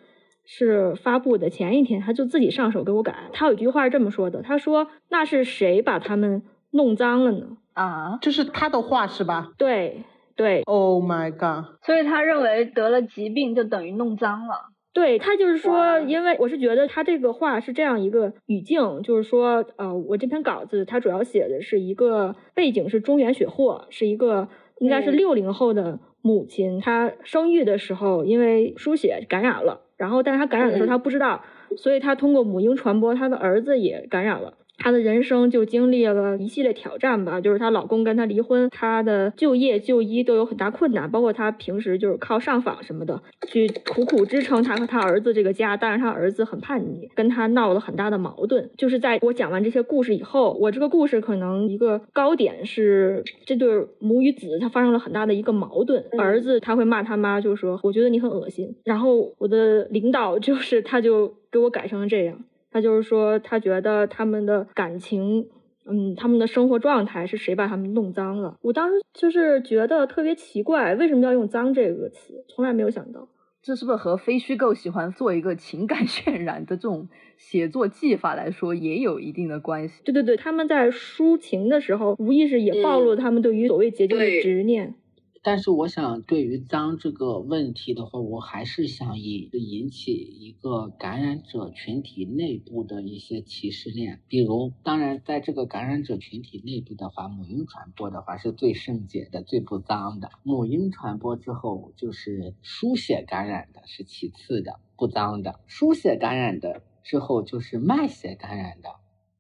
Speaker 4: 是发布的前一天，他就自己上手给我改。他有一句话是这么说的：“他说那是谁把他们弄脏了呢？
Speaker 1: 啊，
Speaker 2: 这是他的话是吧？
Speaker 4: 对对。
Speaker 2: Oh my god！
Speaker 5: 所以他认为得了疾病就等于弄脏了。
Speaker 4: 对他就是说，因为我是觉得他这个话是这样一个语境，就是说，呃，我这篇稿子它主要写的是一个背景是中原血祸，是一个应该是六零后的母亲，她生育的时候因为输血感染了。”然后，但是她感染的时候她不知道，所以她通过母婴传播，她的儿子也感染了。她的人生就经历了一系列挑战吧，就是她老公跟她离婚，她的就业就医都有很大困难，包括她平时就是靠上访什么的去苦苦支撑她和她儿子这个家。但是她儿子很叛逆，跟她闹了很大的矛盾。就是在我讲完这些故事以后，我这个故事可能一个高点是这对母与子他发生了很大的一个矛盾，儿子他会骂他妈，就说我觉得你很恶心。然后我的领导就是他就给我改成了这样。他就是说，他觉得他们的感情，嗯，他们的生活状态是谁把他们弄脏了？我当时就是觉得特别奇怪，为什么要用“脏”这个词？从来没有想到，
Speaker 1: 这是不是和非虚构喜欢做一个情感 渲染的这种写作技法来说，也有一定的关系？
Speaker 4: 对对对，他们在抒情的时候，无意识也暴露了他们对于所谓结晶的执念。
Speaker 3: 但是我想，对于脏这个问题的话，我还是想引引起一个感染者群体内部的一些歧视链。比如，当然，在这个感染者群体内部的话，母婴传播的话是最圣洁的、最不脏的。母婴传播之后，就是输血感染的是其次的、不脏的。输血感染的之后，就是卖血感染的，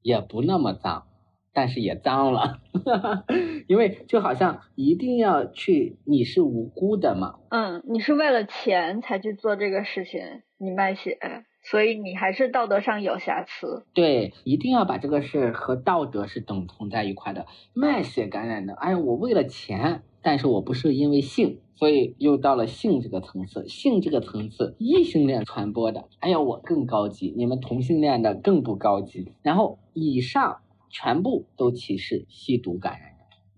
Speaker 3: 也不那么脏。但是也脏了，因为就好像一定要去，你是无辜的嘛。
Speaker 5: 嗯，你是为了钱才去做这个事情，你卖血，所以你还是道德上有瑕疵。
Speaker 3: 对，一定要把这个事和道德是等同在一块的。卖血感染的，哎呀，我为了钱，但是我不是因为性，所以又到了性这个层次。性这个层次，异性恋传播的，哎呀，我更高级，你们同性恋的更不高级。然后以上。全部都歧视吸毒感染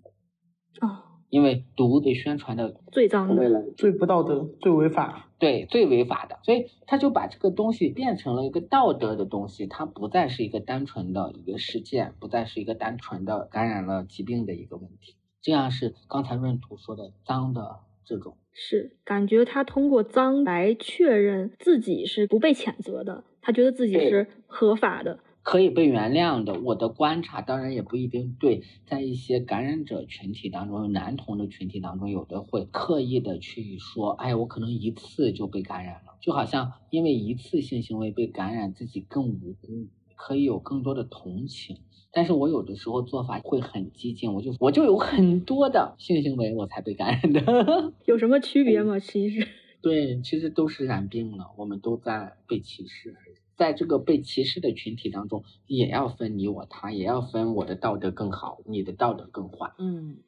Speaker 4: 的，哦，
Speaker 3: 因为毒被宣传的
Speaker 4: 最脏的、
Speaker 2: 最不道德、最违法，
Speaker 3: 对，最违法的，所以他就把这个东西变成了一个道德的东西，它不再是一个单纯的一个事件，不再是一个单纯的感染了疾病的一个问题。这样是刚才闰土说的脏的这种，
Speaker 4: 是感觉他通过脏来确认自己是不被谴责的，他觉得自己是合法的。
Speaker 3: 可以被原谅的，我的观察当然也不一定对。在一些感染者群体当中，男同的群体当中，有的会刻意的去说：“哎，我可能一次就被感染了，就好像因为一次性行为被感染，自己更无辜，可以有更多的同情。”但是我有的时候做法会很激进，我就我就有很多的性行为我才被感染的，
Speaker 4: 有什么区别吗？其实
Speaker 3: 对，其实都是染病了，我们都在被歧视而已。在这个被歧视的群体当中，也要分你我他，也要分我的道德更好，你的道德更坏。
Speaker 1: 嗯，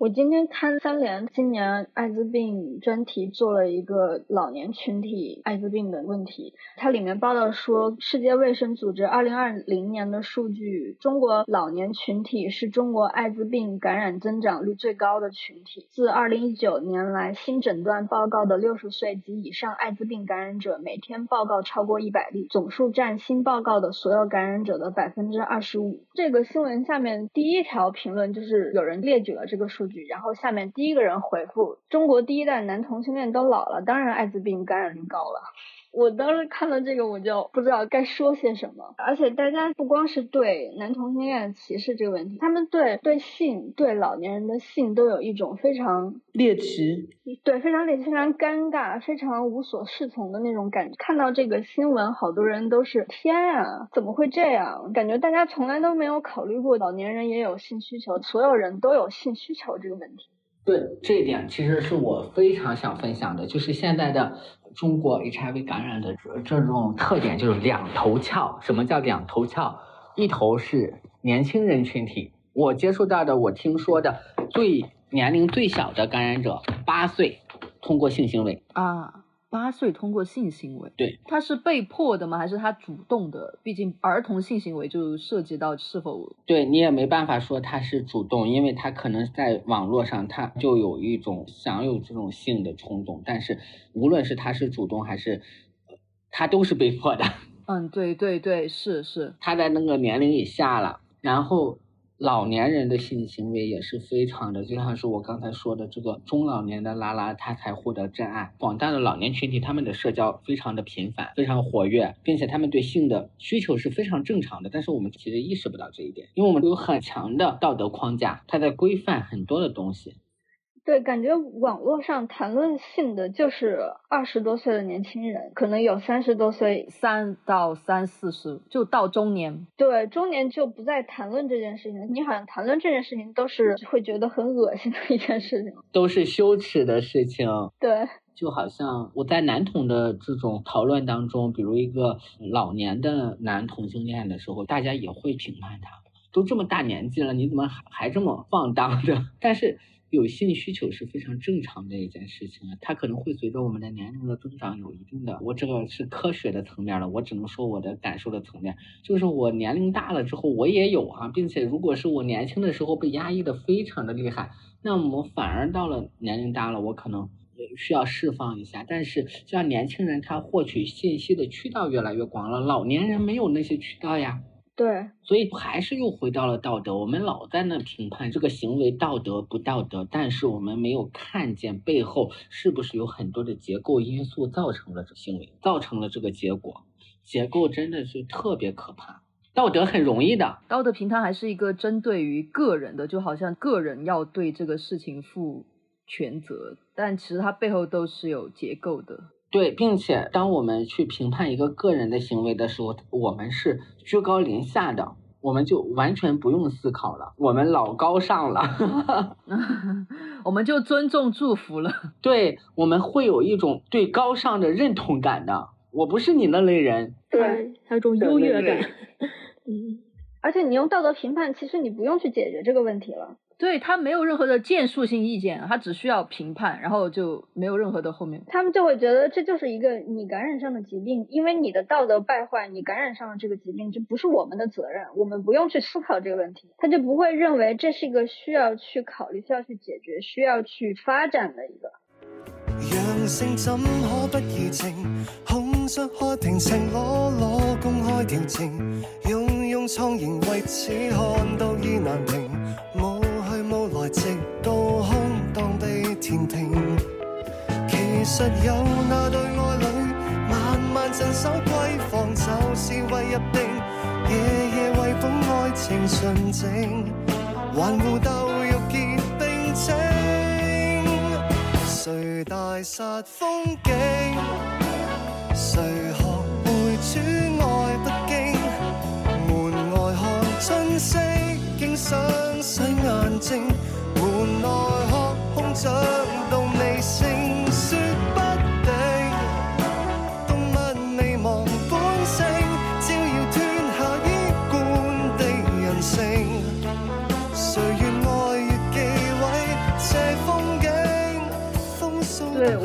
Speaker 5: 我今天看三联今年艾滋病专题做了一个老年群体艾滋病的问题，它里面报道说，世界卫生组织二零二零年的数据，中国老年群体是中国艾滋病感染增长率最高的群体。自二零一九年来，新诊断报告的六十岁及以上艾滋病感染者每天报告超过一百例，总数占新报告的所有感染者的百分之二十五。这个新闻下面第一条评论就是有人列举了这个数。然后下面第一个人回复：中国第一代男同性恋都老了，当然艾滋病感染率高了。我当时看到这个，我就不知道该说些什么。而且大家不光是对男同性恋歧视这个问题，他们对对性、对老年人的性都有一种非常
Speaker 2: 猎奇，
Speaker 5: 对非常猎奇、非常尴尬、非常无所适从的那种感觉。看到这个新闻，好多人都是天啊，怎么会这样？感觉大家从来都没有考虑过老年人也有性需求，所有人都有性需求这个问题。
Speaker 3: 对这一点，其实是我非常想分享的，就是现在的。中国 HIV 感染的这这种特点就是两头翘。什么叫两头翘？一头是年轻人群体，我接触到的，我听说的最年龄最小的感染者八岁，通过性行为
Speaker 1: 啊。八岁通过性行为，
Speaker 3: 对，
Speaker 1: 他是被迫的吗？还是他主动的？毕竟儿童性行为就涉及到是否……
Speaker 3: 对你也没办法说他是主动，因为他可能在网络上他就有一种想有这种性的冲动，但是无论是他是主动还是，他都是被迫的。
Speaker 1: 嗯，对对对，是是，
Speaker 3: 他在那个年龄以下了，然后。老年人的性行为也是非常的，就像是我刚才说的，这个中老年的拉拉他才获得真爱。广大的老年群体，他们的社交非常的频繁，非常活跃，并且他们对性的需求是非常正常的。但是我们其实意识不到这一点，因为我们有很强的道德框架，它在规范很多的东西。
Speaker 5: 对，感觉网络上谈论性的就是二十多岁的年轻人，可能有三十多岁，
Speaker 1: 三到三四十，就到中年。
Speaker 5: 对，中年就不再谈论这件事情。你好像谈论这件事情都是会觉得很恶心的一件事情，
Speaker 3: 都是羞耻的事情。
Speaker 5: 对，
Speaker 3: 就好像我在男同的这种讨论当中，比如一个老年的男同性恋的时候，大家也会评判他，都这么大年纪了，你怎么还还这么放荡的？但是。有性需求是非常正常的一件事情啊，它可能会随着我们的年龄的增长有一定的，我这个是科学的层面了，我只能说我的感受的层面，就是我年龄大了之后我也有哈，并且如果是我年轻的时候被压抑的非常的厉害，那么反而到了年龄大了，我可能需要释放一下，但是像年轻人他获取信息的渠道越来越广了，老年人没有那些渠道呀。
Speaker 5: 对，
Speaker 3: 所以还是又回到了道德。我们老在那评判这个行为道德不道德，但是我们没有看见背后是不是有很多的结构因素造成了这行为，造成了这个结果。结构真的是特别可怕。道德很容易的，
Speaker 1: 道德评判还是一个针对于个人的，就好像个人要对这个事情负全责，但其实它背后都是有结构的。
Speaker 3: 对，并且当我们去评判一个个人的行为的时候，我们是居高临下的，我们就完全不用思考了，我们老高尚了，
Speaker 1: 我们就尊重祝福了。
Speaker 3: 对，我们会有一种对高尚的认同感的，我不是你那类人，
Speaker 4: 对，还有一种优越感。嗯，
Speaker 5: 而且你用道德评判，其实你不用去解决这个问题了。
Speaker 1: 对他没有任何的建树性意见，他只需要评判，然后就没有任何的后面。
Speaker 5: 他们就会觉得这就是一个你感染上的疾病，因为你的道德败坏，你感染上了这个疾病，这不是我们的责任，我们不用去思考这个问题，他就不会认为这是一个需要去考虑、需要去解决、需要去发展的一个。
Speaker 6: 直到空荡地填平，其实有那对爱侣，慢慢镇守闺房，就是为入定，夜夜为捧爱情纯净，还互斗欲结冰清，谁大煞风景？谁学会主爱不惊？门外看春色，竟想洗眼睛。奈何空掌到未成，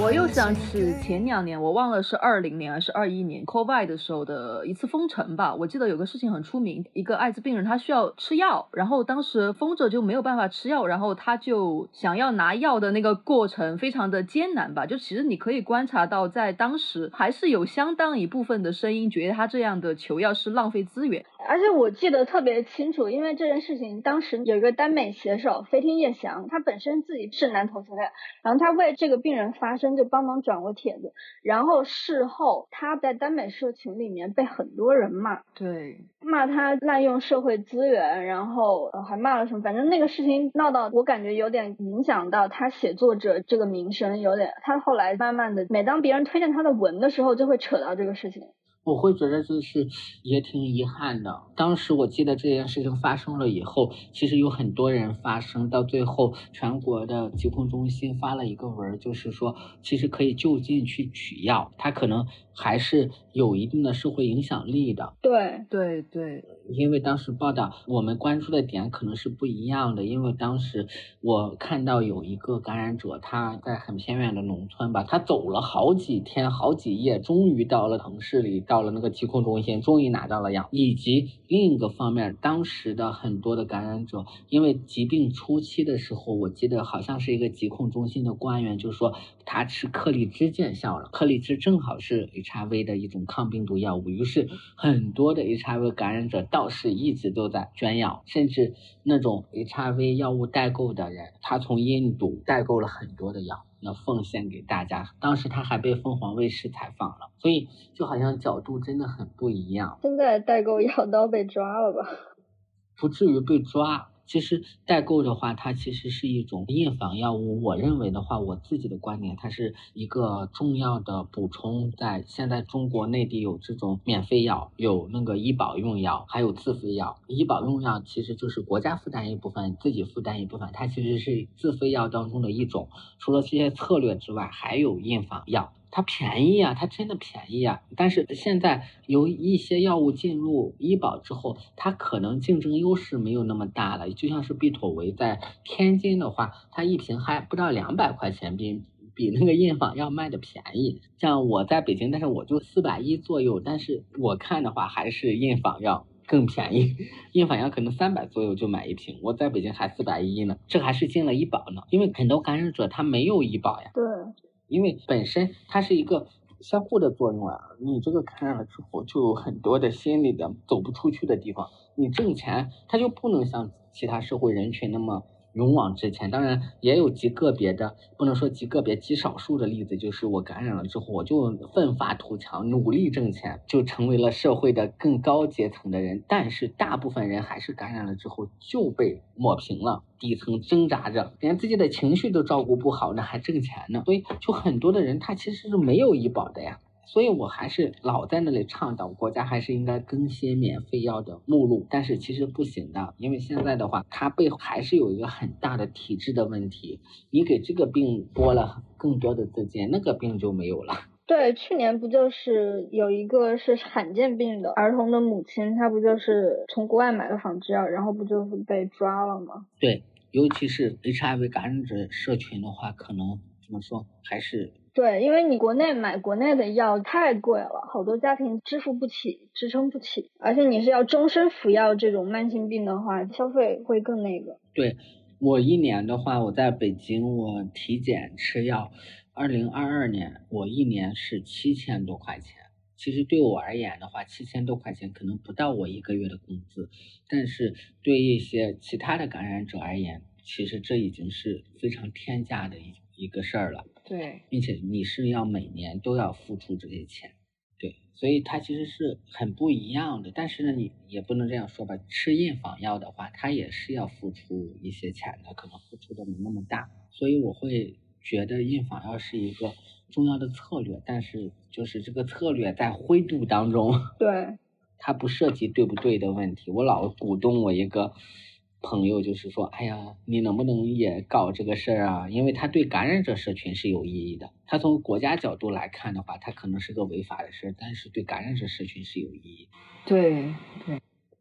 Speaker 1: 我又想起前两年，我忘了是二零年还是二一年，COVID 的时候的一次封城吧。我记得有个事情很出名，一个艾滋病人他需要吃药，然后当时封着就没有办法吃药，然后他就想要拿药的那个过程非常的艰难吧。就其实你可以观察到，在当时还是有相当一部分的声音觉得他这样的求药是浪费资源。
Speaker 5: 而且我记得特别清楚，因为这件事情当时有一个耽美写手飞天夜翔，他本身自己是男同性恋，然后他为这个病人发声，就帮忙转过帖子，然后事后他在耽美社群里面被很多人骂，
Speaker 1: 对，
Speaker 5: 骂他滥用社会资源，然后还骂了什么，反正那个事情闹到我感觉有点影响到他写作者这个名声，有点他后来慢慢的，每当别人推荐他的文的时候，就会扯到这个事情。
Speaker 3: 我会觉得就是也挺遗憾的。当时我记得这件事情发生了以后，其实有很多人发生，到最后全国的疾控中心发了一个文，就是说其实可以就近去取药，他可能还是有一定的社会影响力的。
Speaker 5: 对
Speaker 1: 对对，
Speaker 3: 因为当时报道我们关注的点可能是不一样的，因为当时我看到有一个感染者，他在很偏远的农村吧，他走了好几天好几夜，终于到了城市里。到了那个疾控中心，终于拿到了药。以及另一个方面，当时的很多的感染者，因为疾病初期的时候，我记得好像是一个疾控中心的官员就说他吃克利芝见效了。克利芝正好是 HIV 的一种抗病毒药物，于是很多的 HIV 感染者倒是一直都在捐药，甚至那种 HIV 药物代购的人，他从印度代购了很多的药。那奉献给大家。当时他还被凤凰卫视采访了，所以就好像角度真的很不一样。
Speaker 5: 现在代购药都被抓了吧？
Speaker 3: 不至于被抓。其实代购的话，它其实是一种印房药物。我认为的话，我自己的观点，它是一个重要的补充。在现在中国内地有这种免费药，有那个医保用药，还有自费药。医保用药其实就是国家负担一部分，自己负担一部分，它其实是自费药当中的一种。除了这些策略之外，还有印房药。它便宜啊，它真的便宜啊！但是现在有一些药物进入医保之后，它可能竞争优势没有那么大了。就像是必妥韦在天津的话，它一瓶还不到两百块钱，比比那个印仿药卖的便宜。像我在北京，但是我就四百一左右，但是我看的话还是印仿药更便宜，印仿药可能三百左右就买一瓶，我在北京还四百一呢，这还是进了医保呢。因为很多感染者他没有医保呀。
Speaker 5: 对。
Speaker 3: 因为本身它是一个相互的作用啊，你这个感染了之后，就有很多的心理的走不出去的地方，你挣钱他就不能像其他社会人群那么。勇往直前，当然也有极个别的，不能说极个别、极少数的例子，就是我感染了之后，我就奋发图强，努力挣钱，就成为了社会的更高阶层的人。但是大部分人还是感染了之后就被抹平了，底层挣扎着，连自己的情绪都照顾不好，那还挣钱呢？所以就很多的人他其实是没有医保的呀。所以，我还是老在那里倡导，国家还是应该更新免费药的目录。但是其实不行的，因为现在的话，它背后还是有一个很大的体制的问题。你给这个病拨了更多的资金，那个病就没有了。
Speaker 5: 对，去年不就是有一个是罕见病的儿童的母亲，她不就是从国外买了仿制药，然后不就是被抓了吗？
Speaker 3: 对，尤其是 HIV 感染者社群的话，可能怎么说还是。
Speaker 5: 对，因为你国内买国内的药太贵了，好多家庭支付不起，支撑不起，而且你是要终身服药这种慢性病的话，消费会更那个。
Speaker 3: 对我一年的话，我在北京我体检吃药，二零二二年我一年是七千多块钱。其实对我而言的话，七千多块钱可能不到我一个月的工资，但是对一些其他的感染者而言，其实这已经是非常天价的一一个事儿了。
Speaker 1: 对，
Speaker 3: 并且你是要每年都要付出这些钱，对，所以它其实是很不一样的。但是呢，你也不能这样说吧，吃印仿药的话，它也是要付出一些钱的，可能付出的没那么大。所以我会觉得印仿药是一个重要的策略，但是就是这个策略在灰度当中，
Speaker 5: 对，
Speaker 3: 它不涉及对不对的问题。我老鼓动我一个。朋友就是说，哎呀，你能不能也搞这个事儿啊？因为他对感染者社群是有意义的。他从国家角度来看的话，他可能是个违法的事儿，但是对感染者社群是有意义。
Speaker 1: 对对，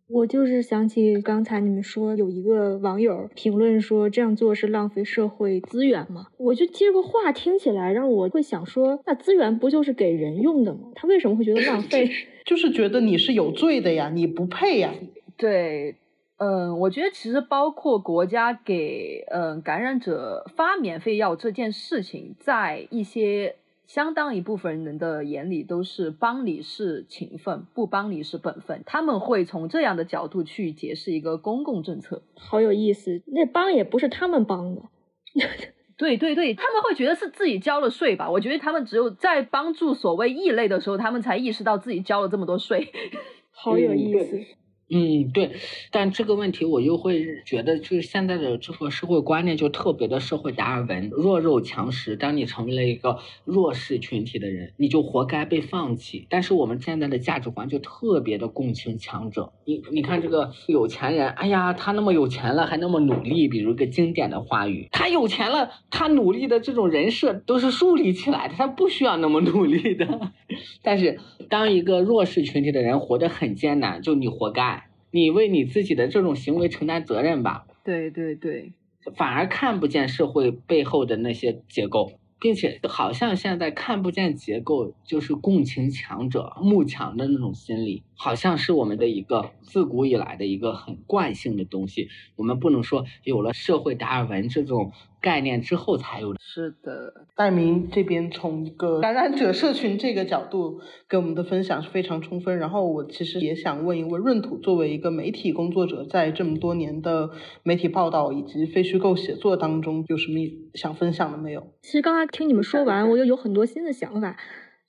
Speaker 4: 我就是想起刚才你们说有一个网友评论说这样做是浪费社会资源嘛？我就这个话听起来让我会想说，那资源不就是给人用的吗？他为什么会觉得浪费？
Speaker 2: 就是觉得你是有罪的呀，你不配呀。
Speaker 1: 对，嗯，我觉得其实包括国家给嗯感染者发免费药这件事情，在一些。相当一部分人的眼里都是帮你是情分，不帮你是本分。他们会从这样的角度去解释一个公共政策，
Speaker 4: 好有意思。那帮也不是他们帮的，
Speaker 1: 对对对，他们会觉得是自己交了税吧？我觉得他们只有在帮助所谓异类的时候，他们才意识到自己交了这么多税，
Speaker 4: 好有意思。
Speaker 3: 嗯，嗯对，但这个问题我又会觉得，就是现在的这个社会观念就特别的社会达尔文，弱肉强食。当你成为了一个弱势群体的人，你就活该被放弃。但是我们现在的价值观就特别的共情强者。你你看这个有钱人，哎呀，他那么有钱了，还那么努力。比如一个经典的话语，他有钱了，他努力的这种人设都是树立起来的，他不需要那么努力的。但是当一个弱势群体的人活得很艰难，就你活该。你为你自己的这种行为承担责任吧。
Speaker 1: 对对对，
Speaker 3: 反而看不见社会背后的那些结构，并且好像现在看不见结构，就是共情强者、慕强的那种心理，好像是我们的一个自古以来的一个很惯性的东西。我们不能说有了社会达尔文这种。概念之后才有的。
Speaker 1: 是的，
Speaker 2: 戴明这边从一个感染者社群这个角度给我们的分享是非常充分。然后我其实也想问一问闰土，作为一个媒体工作者，在这么多年的媒体报道以及非虚构写作当中，有什么想分享的没有？
Speaker 4: 其实刚才听你们说完，我又有很多新的想法，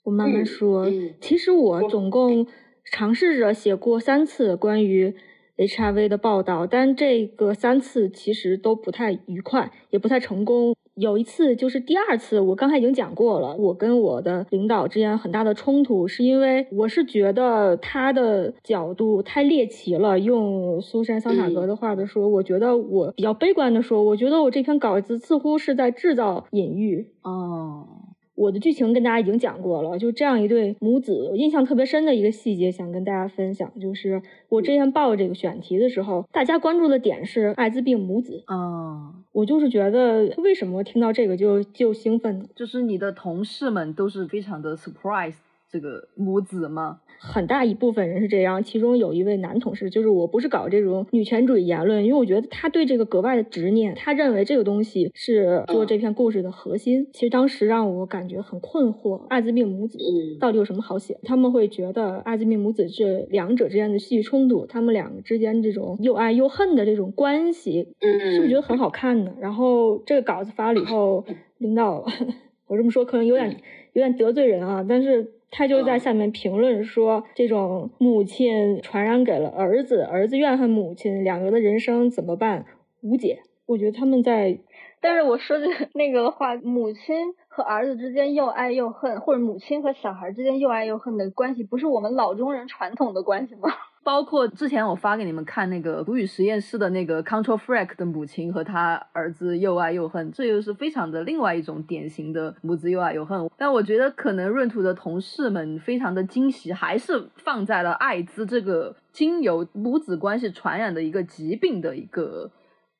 Speaker 4: 我慢慢说。其实我总共尝试着写过三次关于。HIV 的报道，但这个三次其实都不太愉快，也不太成功。有一次就是第二次，我刚才已经讲过了，我跟我的领导之间很大的冲突，是因为我是觉得他的角度太猎奇了。用苏珊·桑塔格的话的说，我觉得我比较悲观的说，我觉得我这篇稿子似乎是在制造隐喻。
Speaker 1: 哦。
Speaker 4: 我的剧情跟大家已经讲过了，就这样一对母子，我印象特别深的一个细节，想跟大家分享，就是我之前报这个选题的时候，大家关注的点是艾滋病母子
Speaker 1: 啊，
Speaker 4: 我就是觉得为什么听到这个就就兴奋，
Speaker 1: 就是你的同事们都是非常的 surprise。这个母子吗？
Speaker 4: 很大一部分人是这样，其中有一位男同事，就是我不是搞这种女权主义言论，因为我觉得他对这个格外的执念，他认为这个东西是做这篇故事的核心。其实当时让我感觉很困惑，艾滋病母子到底有什么好写？他们会觉得艾滋病母子这两者之间的戏剧冲突，他们两个之间这种又爱又恨的这种关系，是不是觉得很好看呢？然后这个稿子发了以后，领导，我这么说可能有点有点得罪人啊，但是。他就在下面评论说：“这种母亲传染给了儿子，儿子怨恨母亲，两个的人生怎么办？无解。”我觉得他们在，
Speaker 5: 但是我说句 那个话，母亲和儿子之间又爱又恨，或者母亲和小孩之间又爱又恨的关系，不是我们老中人传统的关系吗？
Speaker 1: 包括之前我发给你们看那个毒语实验室的那个 Control Freak 的母亲和他儿子又爱又恨，这又是非常的另外一种典型的母子又爱又恨。但我觉得可能闰土的同事们非常的惊喜，还是放在了艾滋这个经由母子关系传染的一个疾病的一个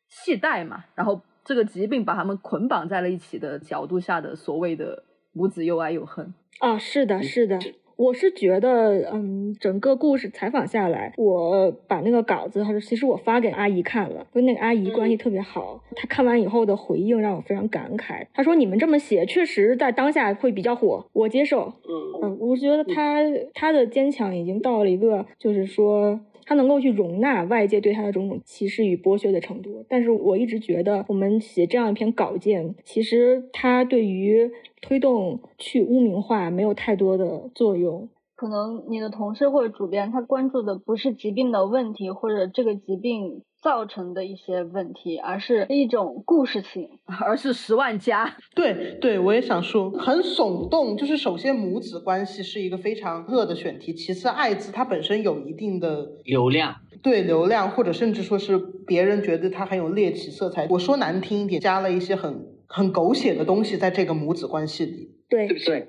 Speaker 1: 系带嘛，然后这个疾病把他们捆绑在了一起的角度下的所谓的母子又爱又恨
Speaker 4: 啊，是的，是的。我是觉得，嗯，整个故事采访下来，我把那个稿子，他说，其实我发给阿姨看了，跟那个阿姨关系特别好。她看完以后的回应让我非常感慨。她说：“你们这么写，确实在当下会比较火，我接受。”嗯，我觉得她她的坚强已经到了一个，就是说。他能够去容纳外界对他的种种歧视与剥削的程度，但是我一直觉得，我们写这样一篇稿件，其实它对于推动去污名化没有太多的作用。
Speaker 5: 可能你的同事或者主编他关注的不是疾病的问题，或者这个疾病。造成的一些问题，而是一种故事性，
Speaker 1: 而是十万加。
Speaker 2: 对对，我也想说，很耸动。就是首先母子关系是一个非常恶的选题，其次艾滋它本身有一定的
Speaker 3: 流量，
Speaker 2: 对流量，或者甚至说是别人觉得它很有猎奇色彩。我说难听一点，加了一些很很狗血的东西在这个母子关系里。
Speaker 4: 对
Speaker 3: 对。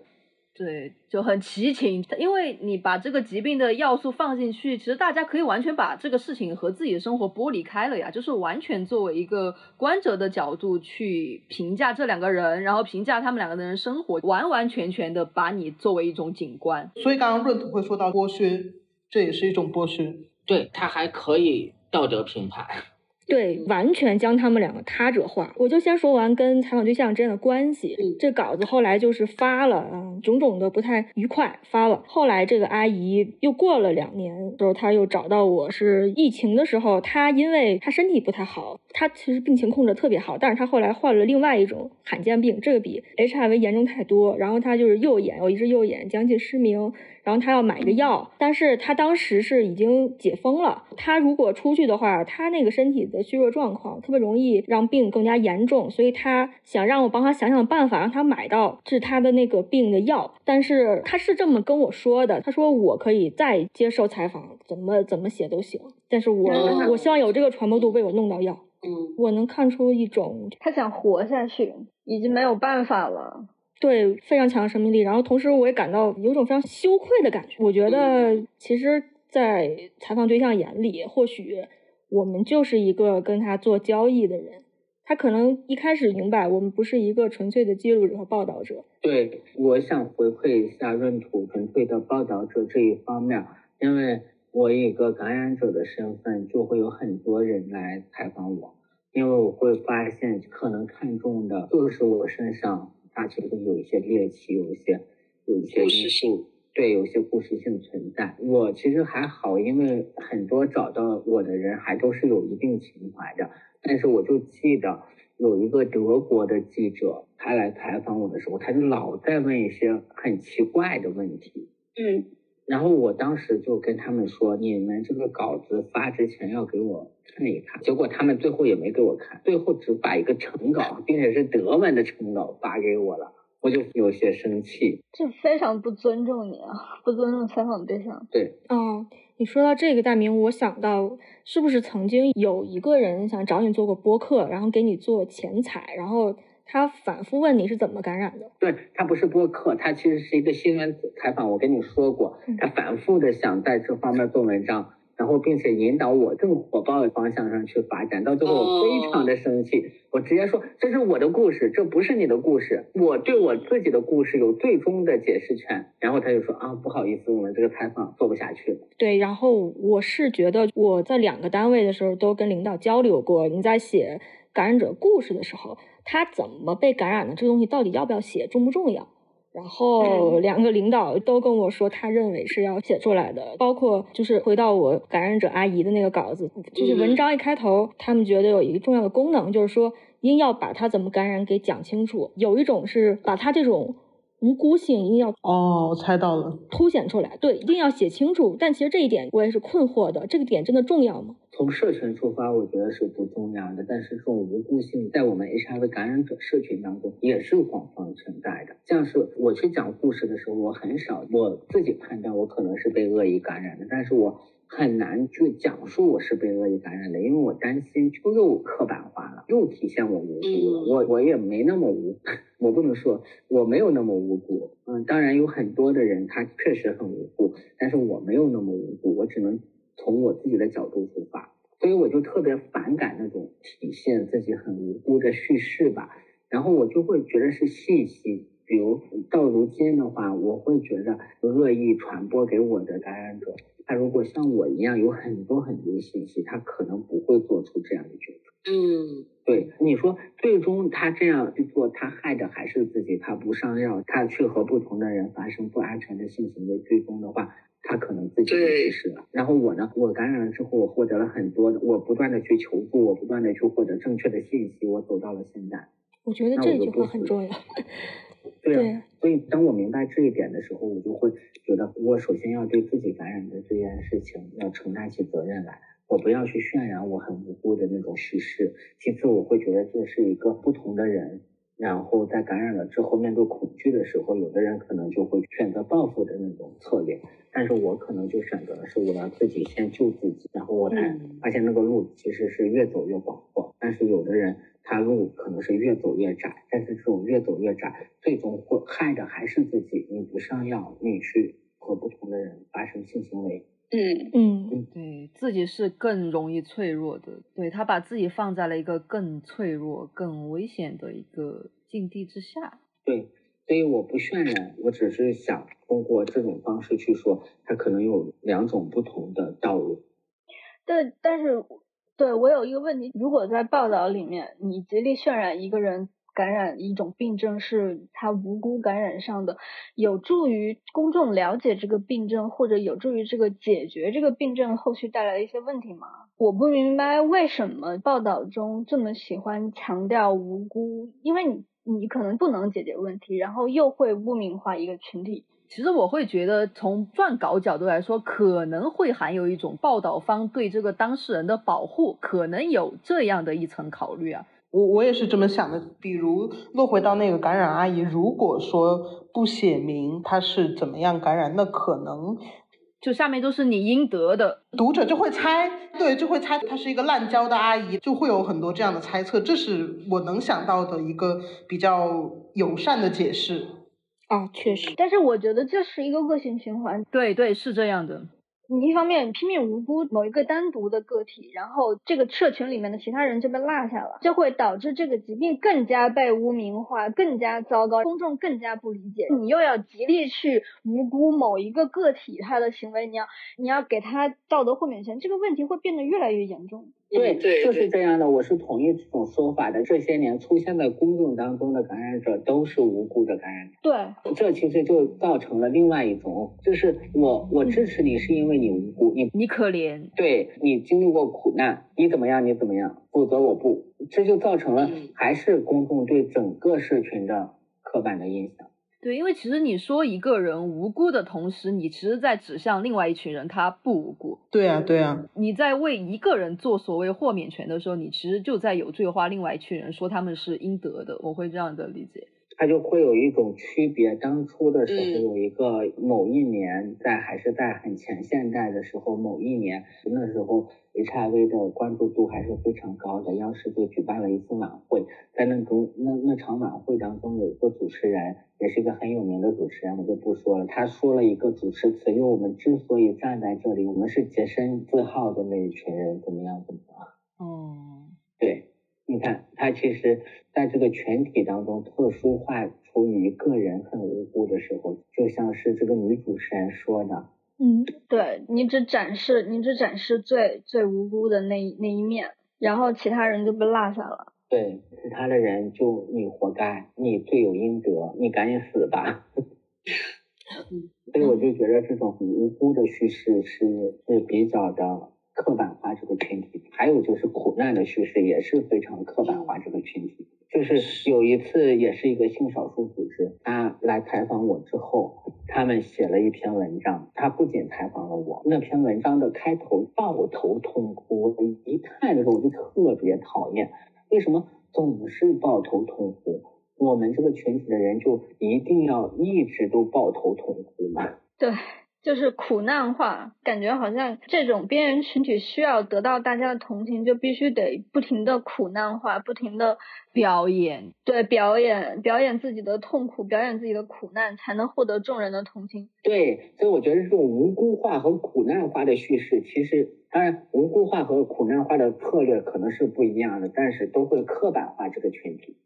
Speaker 1: 对，就很奇情，因为你把这个疾病的要素放进去，其实大家可以完全把这个事情和自己的生活剥离开了呀，就是完全作为一个观者的角度去评价这两个人，然后评价他们两个人的生活，完完全全的把你作为一种景观。
Speaker 2: 所以刚刚闰土会说到剥削，这也是一种剥削。
Speaker 3: 对他还可以道德评判。
Speaker 4: 对，完全将他们两个他者化。我就先说完跟采访对象之间的关系。这稿子后来就是发了，啊，种种的不太愉快发了。后来这个阿姨又过了两年之后，她又找到我是疫情的时候，她因为她身体不太好，她其实病情控制特别好，但是她后来患了另外一种罕见病，这个比 HIV 严重太多。然后她就是右眼有一只右眼将近失明。然后他要买一个药，但是他当时是已经解封了。他如果出去的话，他那个身体的虚弱状况特别容易让病更加严重，所以他想让我帮他想想办法，让他买到治他的那个病的药。但是他是这么跟我说的，他说我可以再接受采访，怎么怎么写都行，但是我我希望有这个传播度为我弄到药。
Speaker 3: 嗯，
Speaker 4: 我能看出一种
Speaker 5: 他想活下去，已经没有办法了。
Speaker 4: 对，非常强的生命力。然后同时，我也感到有一种非常羞愧的感觉。我觉得，其实，在采访对象眼里，或许我们就是一个跟他做交易的人。他可能一开始明白，我们不是一个纯粹的记录者和报道者。
Speaker 3: 对，我想回馈一下闰土纯粹的报道者这一方面，因为我一个感染者的身份，就会有很多人来采访我，因为我会发现，可能看中的就是我身上。它其实有一些猎奇，有一些有一些
Speaker 7: 故事性，
Speaker 3: 对，有一些故事性存在。我其实还好，因为很多找到我的人还都是有一定情怀的。但是我就记得有一个德国的记者，他来采访我的时候，他就老在问一些很奇怪的问题。
Speaker 7: 嗯，
Speaker 3: 然后我当时就跟他们说，你们这个稿子发之前要给我看一看。结果他们最后也没给我看，最后只把一个成稿，并且是德文的成稿发给我了，我就有些生气。
Speaker 5: 这非常不尊重你啊，不尊重采访对象。
Speaker 3: 对，
Speaker 4: 哦，你说到这个大明，我想到是不是曾经有一个人想找你做过播客，然后给你做前采，然后。他反复问你是怎么感染的？
Speaker 3: 对他不是播客，他其实是一个新闻采访。我跟你说过，他反复的想在这方面做文章，然后并且引导我更火爆的方向上去发展。到最后我非常的生气，我直接说这是我的故事，这不是你的故事。我对我自己的故事有最终的解释权。然后他就说啊，不好意思，我们这个采访做不下去了。
Speaker 4: 对，然后我是觉得我在两个单位的时候都跟领导交流过，你在写感染者故事的时候。他怎么被感染的？这个东西到底要不要写，重不重要？然后两个领导都跟我说，他认为是要写出来的。包括就是回到我感染者阿姨的那个稿子，就是文章一开头，他们觉得有一个重要的功能，就是说一定要把他怎么感染给讲清楚。有一种是把他这种。无辜性一定要
Speaker 2: 哦，我猜到了，
Speaker 4: 凸显出来，对，一定要写清楚。但其实这一点我也是困惑的，这个点真的重要吗？
Speaker 3: 从社群出发，我觉得是不重要的。但是这种无辜性在我们 HIV 感染者社群当中也是广泛存在的。像是我去讲故事的时候，我很少我自己判断我可能是被恶意感染的，但是我。很难去讲述我是被恶意感染的，因为我担心就又刻板化了，又体现我无辜了。我我也没那么无，我不能说我没有那么无辜。嗯，当然有很多的人他确实很无辜，但是我没有那么无辜，我只能从我自己的角度出发。所以我就特别反感那种体现自己很无辜的叙事吧。然后我就会觉得是信息，比如到如今的话，我会觉得恶意传播给我的感染者。他如果像我一样有很多很多信息，他可能不会做出这样的决策。
Speaker 7: 嗯，
Speaker 3: 对，你说最终他这样去做，他害的还是自己，他不上药，他去和不同的人发生不安全的性行为，最终的话，他可能自己就去世了。然后我呢，我感染了之后，我获得了很多的，我不断的去求助，我不断的去获得正确的信息，我走到了现在。
Speaker 4: 我觉得这句话很重要。
Speaker 3: 对啊，所以当我明白这一点的时候，我就会觉得，我首先要对自己感染的这件事情要承担起责任来，我不要去渲染我很无辜的那种事实。其次，我会觉得这是一个不同的人，然后在感染了之后，面对恐惧的时候，有的人可能就会选择报复的那种策略，但是我可能就选择的是我要自己先救自己，然后我才发现那个路其实是越走越广阔。但是有的人。他路可能是越走越窄，但是这种越走越窄，最终会害的还是自己。你不上药，你去和不同的人发生性行为，
Speaker 5: 嗯
Speaker 4: 嗯，
Speaker 1: 对自己是更容易脆弱的，对他把自己放在了一个更脆弱、更危险的一个境地之下。
Speaker 3: 对，所以我不渲染，我只是想通过这种方式去说，它可能有两种不同的道路。
Speaker 5: 对，但是对我有一个问题，如果在报道里面你极力渲染一个人感染一种病症是他无辜感染上的，有助于公众了解这个病症，或者有助于这个解决这个病症后续带来的一些问题吗？我不明白为什么报道中这么喜欢强调无辜，因为你你可能不能解决问题，然后又会污名化一个群体。
Speaker 1: 其实我会觉得，从撰稿角度来说，可能会含有一种报道方对这个当事人的保护，可能有这样的一层考虑啊。
Speaker 2: 我我也是这么想的。比如落回到那个感染阿姨，如果说不写明她是怎么样感染，那可能
Speaker 1: 就下面都是你应得的，
Speaker 2: 读者就会猜，对，就会猜她是一个滥交的阿姨，就会有很多这样的猜测。这是我能想到的一个比较友善的解释。
Speaker 4: 啊，确实，
Speaker 5: 但是我觉得这是一个恶性循环。
Speaker 1: 对对，是这样的。
Speaker 5: 你一方面拼命无辜某一个单独的个体，然后这个社群里面的其他人就被落下了，就会导致这个疾病更加被污名化，更加糟糕，公众更加不理解。你又要极力去无辜某一个个体他的行为，你要你要给他道德豁免权，这个问题会变得越来越严重。
Speaker 3: 对，
Speaker 7: 对
Speaker 3: 就是这样的，我是同意这种说法的。这些年出现在公众当中的感染者都是无辜的感染者，
Speaker 5: 对，
Speaker 3: 这其实就造成了另外一种，就是我我支持你是因为你无辜，你
Speaker 1: 你可怜，
Speaker 3: 对你经历过苦难，你怎么样你怎么样，否则我不，这就造成了
Speaker 7: 嗯。
Speaker 3: 还是公众对整个社群的刻板的印象。
Speaker 1: 对，因为其实你说一个人无辜的同时，你其实在指向另外一群人他不无辜。
Speaker 2: 对啊，对啊，
Speaker 1: 你在为一个人做所谓豁免权的时候，你其实就在有罪化另外一群人，说他们是应得的。我会这样的理解。
Speaker 3: 它就会有一种区别。当初的时候
Speaker 7: 嗯
Speaker 3: 有一个某一年，在还是在很前现代的时候，某一年那时候 HIV 的关注度还是非常高的。央视就举办了一次晚会，在那个那那场晚会当中，有一个主持人，也是一个很有名的主持人，我就不说了。他说了一个主持词，因为我们之所以站在这里，我们是洁身自好的那一群人，怎么样怎么样。
Speaker 1: 哦，
Speaker 3: 对，你看，他其实在这个群体当中特殊化出于个人很无辜的时候，就像是这个女主持人说的，
Speaker 4: 嗯，
Speaker 5: 对你只展示你只展示最最无辜的那一那一面，然后其他人就被落下了。
Speaker 3: 对其他的人就你活该，你罪有应得，你赶紧死吧。所以我就觉得这种无辜的叙事是是比较的刻板化这个群体，还有就是苦难的叙事也是非常刻板化这个群体。就是有一次也是一个性少数组织，他来采访我之后，他们写了一篇文章，他不仅采访了我，那篇文章的开头抱头痛哭，我一看的时候我就特别讨厌，为什么总是抱头痛哭？我们这个群体的人就一定要一直都抱头痛哭吗？
Speaker 5: 对，就是苦难化，感觉好像这种边缘群体需要得到大家的同情，就必须得不停的苦难化，不停的
Speaker 1: 表演，
Speaker 5: 对表演表演自己的痛苦，表演自己的苦难，才能获得众人的同情。
Speaker 3: 对，所以我觉得这种无辜化和苦难化的叙事，其实当然无辜化和苦难化的策略可能是不一样的，但是都会刻板化这个群体。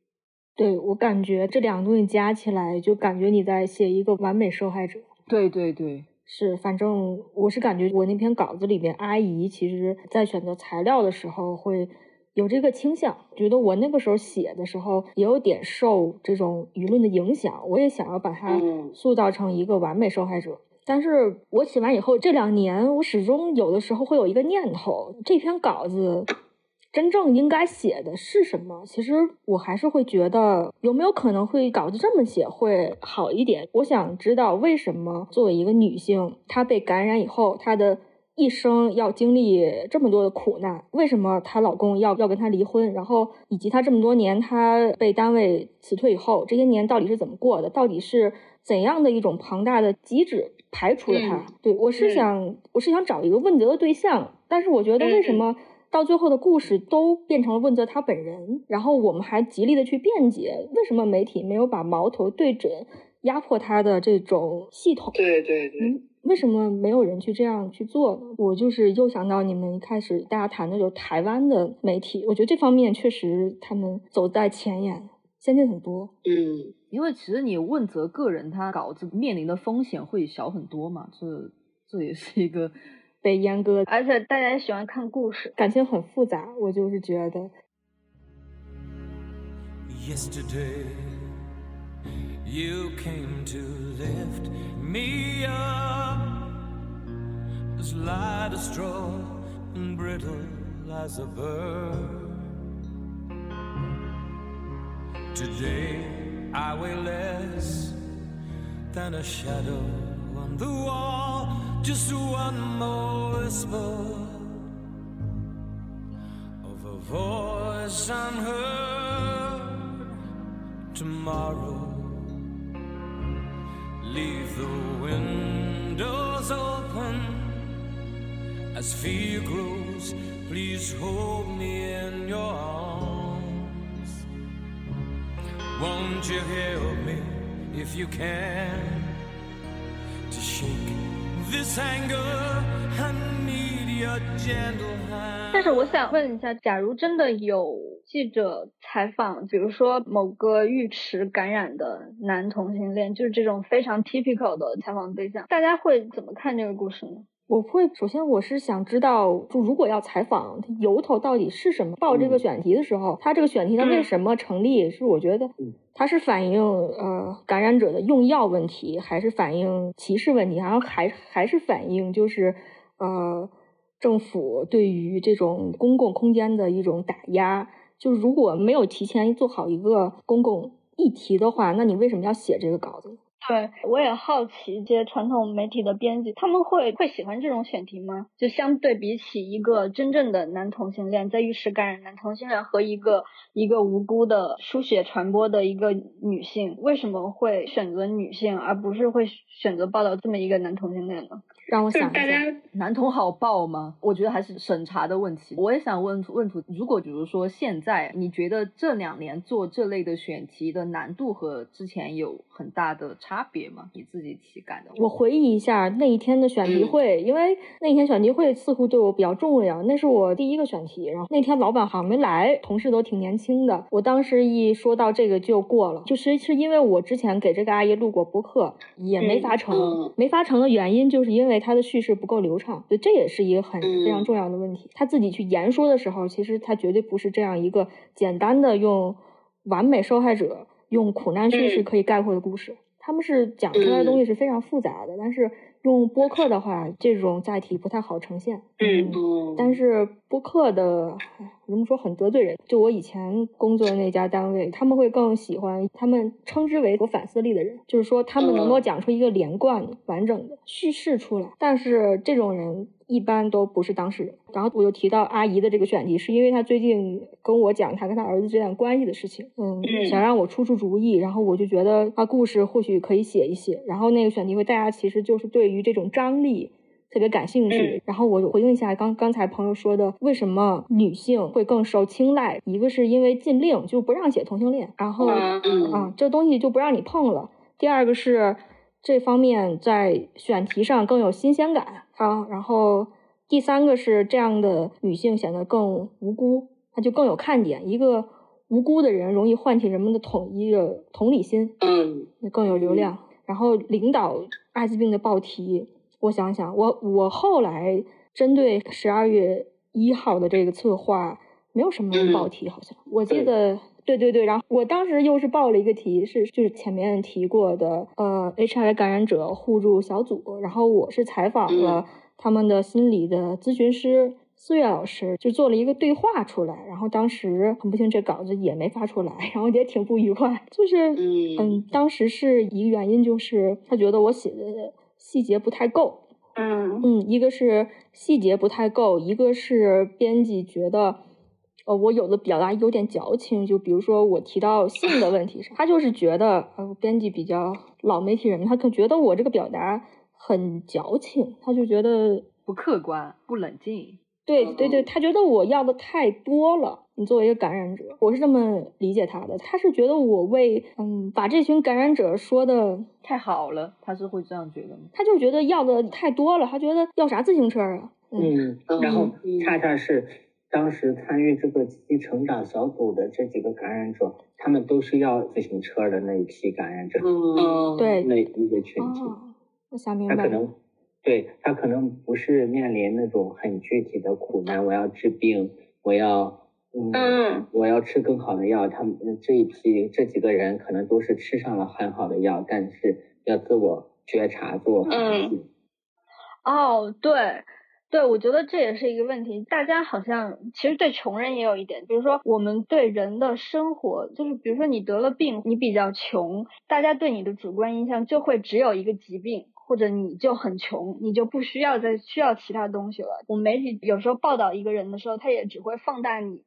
Speaker 4: 对我感觉这两个东西加起来，就感觉你在写一个完美受害者。
Speaker 1: 对对对，
Speaker 4: 是，反正我是感觉我那篇稿子里边，阿姨其实在选择材料的时候会有这个倾向，觉得我那个时候写的时候也有点受这种舆论的影响，我也想要把它
Speaker 3: 嗯
Speaker 4: 塑造成一个完美受害者。但是我写完以后，这两年我始终有的时候会有一个念头，这篇稿子真正应该写的是什么？其实我还是会觉得，有没有可能会稿子这么写会好一点？我想知道为什么作为一个女性，她被感染以后，她的一生要经历这么多的苦难，为什么她老公要要跟她离婚？然后以及她这么多年，她被单位辞退以后，这些年到底是怎么过的？到底是怎样的一种庞大的机制排除了她？
Speaker 7: 嗯
Speaker 4: 对我是
Speaker 7: 嗯
Speaker 4: 想，我是想找一个问责的对象，但是我觉得为什么？到最后的故事都变成了问责他本人，然后我们还极力的去辩解，为什么媒体没有把矛头对准压迫他的这种系统？
Speaker 7: 对对对。
Speaker 4: 嗯，为什么没有人去这样去做呢？我就是又想到你们一开始大家谈的就是台湾的媒体，我觉得这方面确实他们走在前沿，先进很多。
Speaker 7: 嗯，
Speaker 1: 因为其实你问责个人，他稿子面临的风险会小很多嘛，这这也是一个。
Speaker 4: 被阉割，
Speaker 5: 而且大家喜欢看故事，
Speaker 4: 感情很复杂。我就是觉得。
Speaker 6: Yesterday you came to lift me up as light as straw and brittle as a bird. Today I weigh less than a shadow the wall just one more whisper of a voice unheard tomorrow. Leave the windows open as fear grows. Please hold me in your arms. Won't you help me if you can to shake?
Speaker 5: 但是我想问一下，假如真的有记者采访，比如说某个浴池感染的男同性恋，就是这种非常 typical 的采访对象，大家会怎么看这个故事呢？
Speaker 4: 我会首先我是想知道，就如果要采访，它由头到底是什么？报这个选题的时候，它这个选题它为什么成立？是我觉得它是反映呃感染者的用药问题，还是反映歧视问题？然后还还是反映就是呃政府对于这种公共空间的一种打压？就如果没有提前做好一个公共议题的话，那你为什么要写这个稿子？
Speaker 5: 对，我也好奇一些传统媒体的编辑，他们会会喜欢这种选题吗？就相对比起一个真正的男同性恋在浴室感染男同性恋和一个一个无辜的输血传播的一个女性，为什么会选择女性而不是会选择报道这么一个男同性恋呢？
Speaker 4: 让我想一下，
Speaker 1: 男同好报吗？我觉得还是审查的问题。我也想问问图，如果比如说现在你觉得这两年做这类的选题的难度和之前有很大的差别吗？你自己体感的？
Speaker 4: 我回忆一下那一天的选题会，因为那天选题会似乎对我比较重要，那是我第一个选题。然后那天老板好像没来，同事都挺年轻的。我当时一说到这个就过了，就是是因为我之前给这个阿姨录过播客，也没发成。没发成的原因就是因为。他的叙事不够流畅，对，这也是一个很非常重要的问题。他自己去言说的时候，其实他绝对不是这样一个简单的用完美受害者、用苦难叙事可以概括的故事。他们是讲出来的东西是非常复杂的，但是。用播客的话，这种载体不太好呈现。
Speaker 7: 嗯，
Speaker 4: 但是播客的，怎么说很得罪人？就我以前工作的那家单位，他们会更喜欢，他们称之为有反思力的人，就是说他们能够讲出一个连贯的、完整的叙事出来。但是这种人。一般都不是当事人。然后我就提到阿姨的这个选题，是因为她最近跟我讲她跟她儿子这段关系的事情，嗯，想让我出出主意。然后我就觉得她故事或许可以写一写。然后那个选题会，大家其实就是对于这种张力特别感兴趣。然后我回应一下刚刚才朋友说的，为什么女性会更受青睐？一个是因为禁令就不让写同性恋，然后啊这东西就不让你碰了。第二个是。这方面在选题上更有新鲜感啊，然后第三个是这样的女性显得更无辜，她就更有看点。一个无辜的人容易唤起人们的统一的同理心，
Speaker 7: 嗯，
Speaker 4: 更有流量。然后领导艾滋病的报题，我想想，我我后来针对十二月一号的这个策划，没有什么报题，好像我记得。对对对，然后我当时又是报了一个题，是就是前面提过的，呃，HIV 感染者互助小组，然后我是采访了他们的心理的咨询师思月老师，就做了一个对话出来，然后当时很不幸这稿子也没发出来，然后也挺不愉快，就是嗯，当时是一个原因就是他觉得我写的细节不太够，
Speaker 7: 嗯
Speaker 4: 嗯，一个是细节不太够，一个是编辑觉得。呃，我有的表达有点矫情，就比如说我提到性的问题上，他就是觉得，呃，编辑比较老媒体人，他可觉得我这个表达很矫情，他就觉得
Speaker 1: 不客观、不冷静。
Speaker 4: 对对对，他觉得我要的太多了。你作为一个感染者，我是这么理解他的。他是觉得我为嗯把这群感染者说的
Speaker 1: 太好了，他是会这样觉得吗？
Speaker 4: 他就觉得要的太多了，他觉得要啥自行车啊？
Speaker 3: 嗯，然后恰恰是当时参与这个积极成长小组的这几个感染者，他们都是要自行车的那一批感染者，
Speaker 7: 嗯，
Speaker 4: 对，
Speaker 3: 那一个群体。
Speaker 4: 哦，我想明白了。
Speaker 3: 他可能对他可能不是面临那种很具体的苦难，我要治病，我要嗯，
Speaker 7: 嗯
Speaker 3: 我要吃更好的药。他们呃这一批这几个人可能都是吃上了很好的药，但是要自我觉察、自我反省。
Speaker 5: 哦，对，对，我觉得这也是一个问题。大家好像其实对穷人也有一点，比如说我们对人的生活，就是比如说你得了病，你比较穷，大家对你的主观印象就会只有一个疾病，或者你就很穷，你就不需要再需要其他东西了。我们媒体有时候报道一个人的时候，他也只会放大你。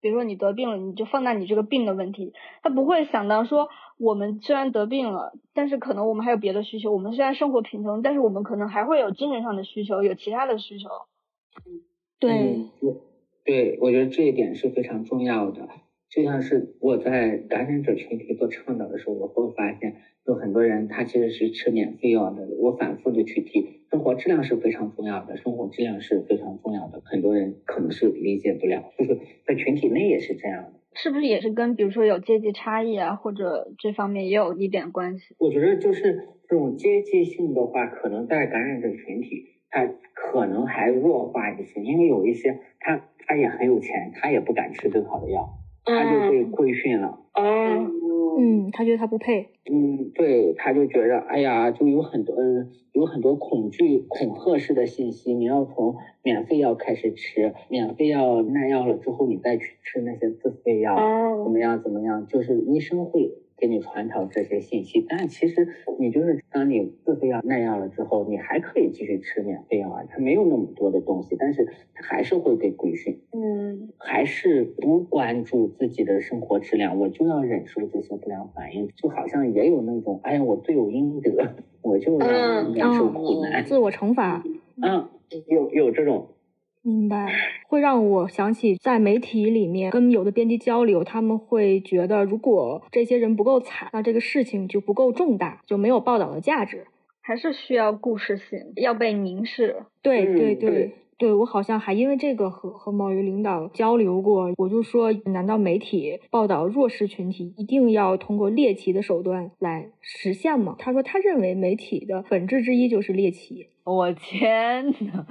Speaker 5: 比如说你得病了，你就放大你这个病的问题，他不会想到说我们虽然得病了，但是可能我们还有别的需求。我们虽然生活贫穷，但是我们可能还会有精神上的需求，有其他的需求。
Speaker 4: 对
Speaker 3: 嗯，对，对，我觉得这一点是非常重要的。就像是我在感染者群体做倡导的时候，我会发现有很多人他其实是吃免费药的。我反复的去提，生活质量是非常重要的，生活质量是非常重要的。很多人可能是理解不了，就是在群体内也是这样的。
Speaker 5: 是不是也是跟比如说有阶级差异啊，或者这方面也有一点关系？
Speaker 3: 我觉得就是这种阶级性的话，可能在感染者群体，他可能还弱化一些，因为有一些他他也很有钱，他也不敢吃最好的药，他就被规训了。
Speaker 7: 哦，
Speaker 4: 嗯，他觉得他不配。
Speaker 3: 嗯，对，他就觉得，哎呀，就有很多，嗯，有很多恐惧、恐吓式的信息。你要从免费药开始吃，免费药耐药了之后，你再去吃那些自费药，怎
Speaker 7: 哦，
Speaker 3: 么样？怎么样？就是医生会给你传导这些信息，但其实你就是当你自费药耐药了之后，你还可以继续吃免费药啊，它没有那么多的东西，但是它还是会被规训。
Speaker 7: 嗯，
Speaker 3: 还是不关注自己的生活质量，我就要忍受这些不良反应，就好像也有那种，哎呀，我罪有应得，我就要
Speaker 7: 嗯
Speaker 3: 忍受苦难，
Speaker 4: 自我惩罚，
Speaker 3: 嗯，有有这种，
Speaker 4: 明白，会让我想起在媒体里面跟有的编辑交流，他们会觉得如果这些人不够惨，那这个事情就不够重大，就没有报道的价值。
Speaker 5: 还是需要故事性，要被凝视。
Speaker 4: 对对对
Speaker 3: 对，
Speaker 4: 我好像还因为这个和和某一个领导交流过，我就说，难道媒体报道弱势群体一定要通过猎奇的手段来实现吗？他说，他认为媒体的本质之一就是猎奇。
Speaker 1: 我天呐，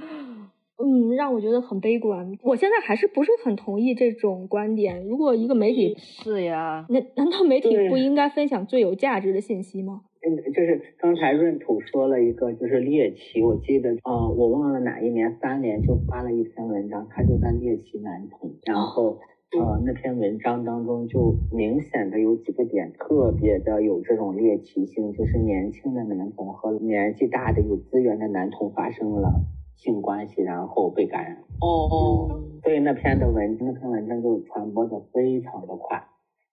Speaker 4: 嗯，让我觉得很悲观。我现在还是不是很同意这种观点。如果一个媒体，
Speaker 1: 是呀，
Speaker 4: 难难道媒体不应该分享最有价值的信息吗？
Speaker 3: 嗯，就是刚才闰土说了一个，就是猎奇，我记得，呃，我忘了哪一年，三联就发了一篇文章，他就在猎奇男童，然后。呃，那篇文章当中就明显的有几个点特别的有这种猎奇性，就是年轻的男童和年纪大的有资源的男童发生了性关系，然后被感染。
Speaker 7: 哦哦，
Speaker 3: 所以那篇的文那篇文章就传播的非常的快。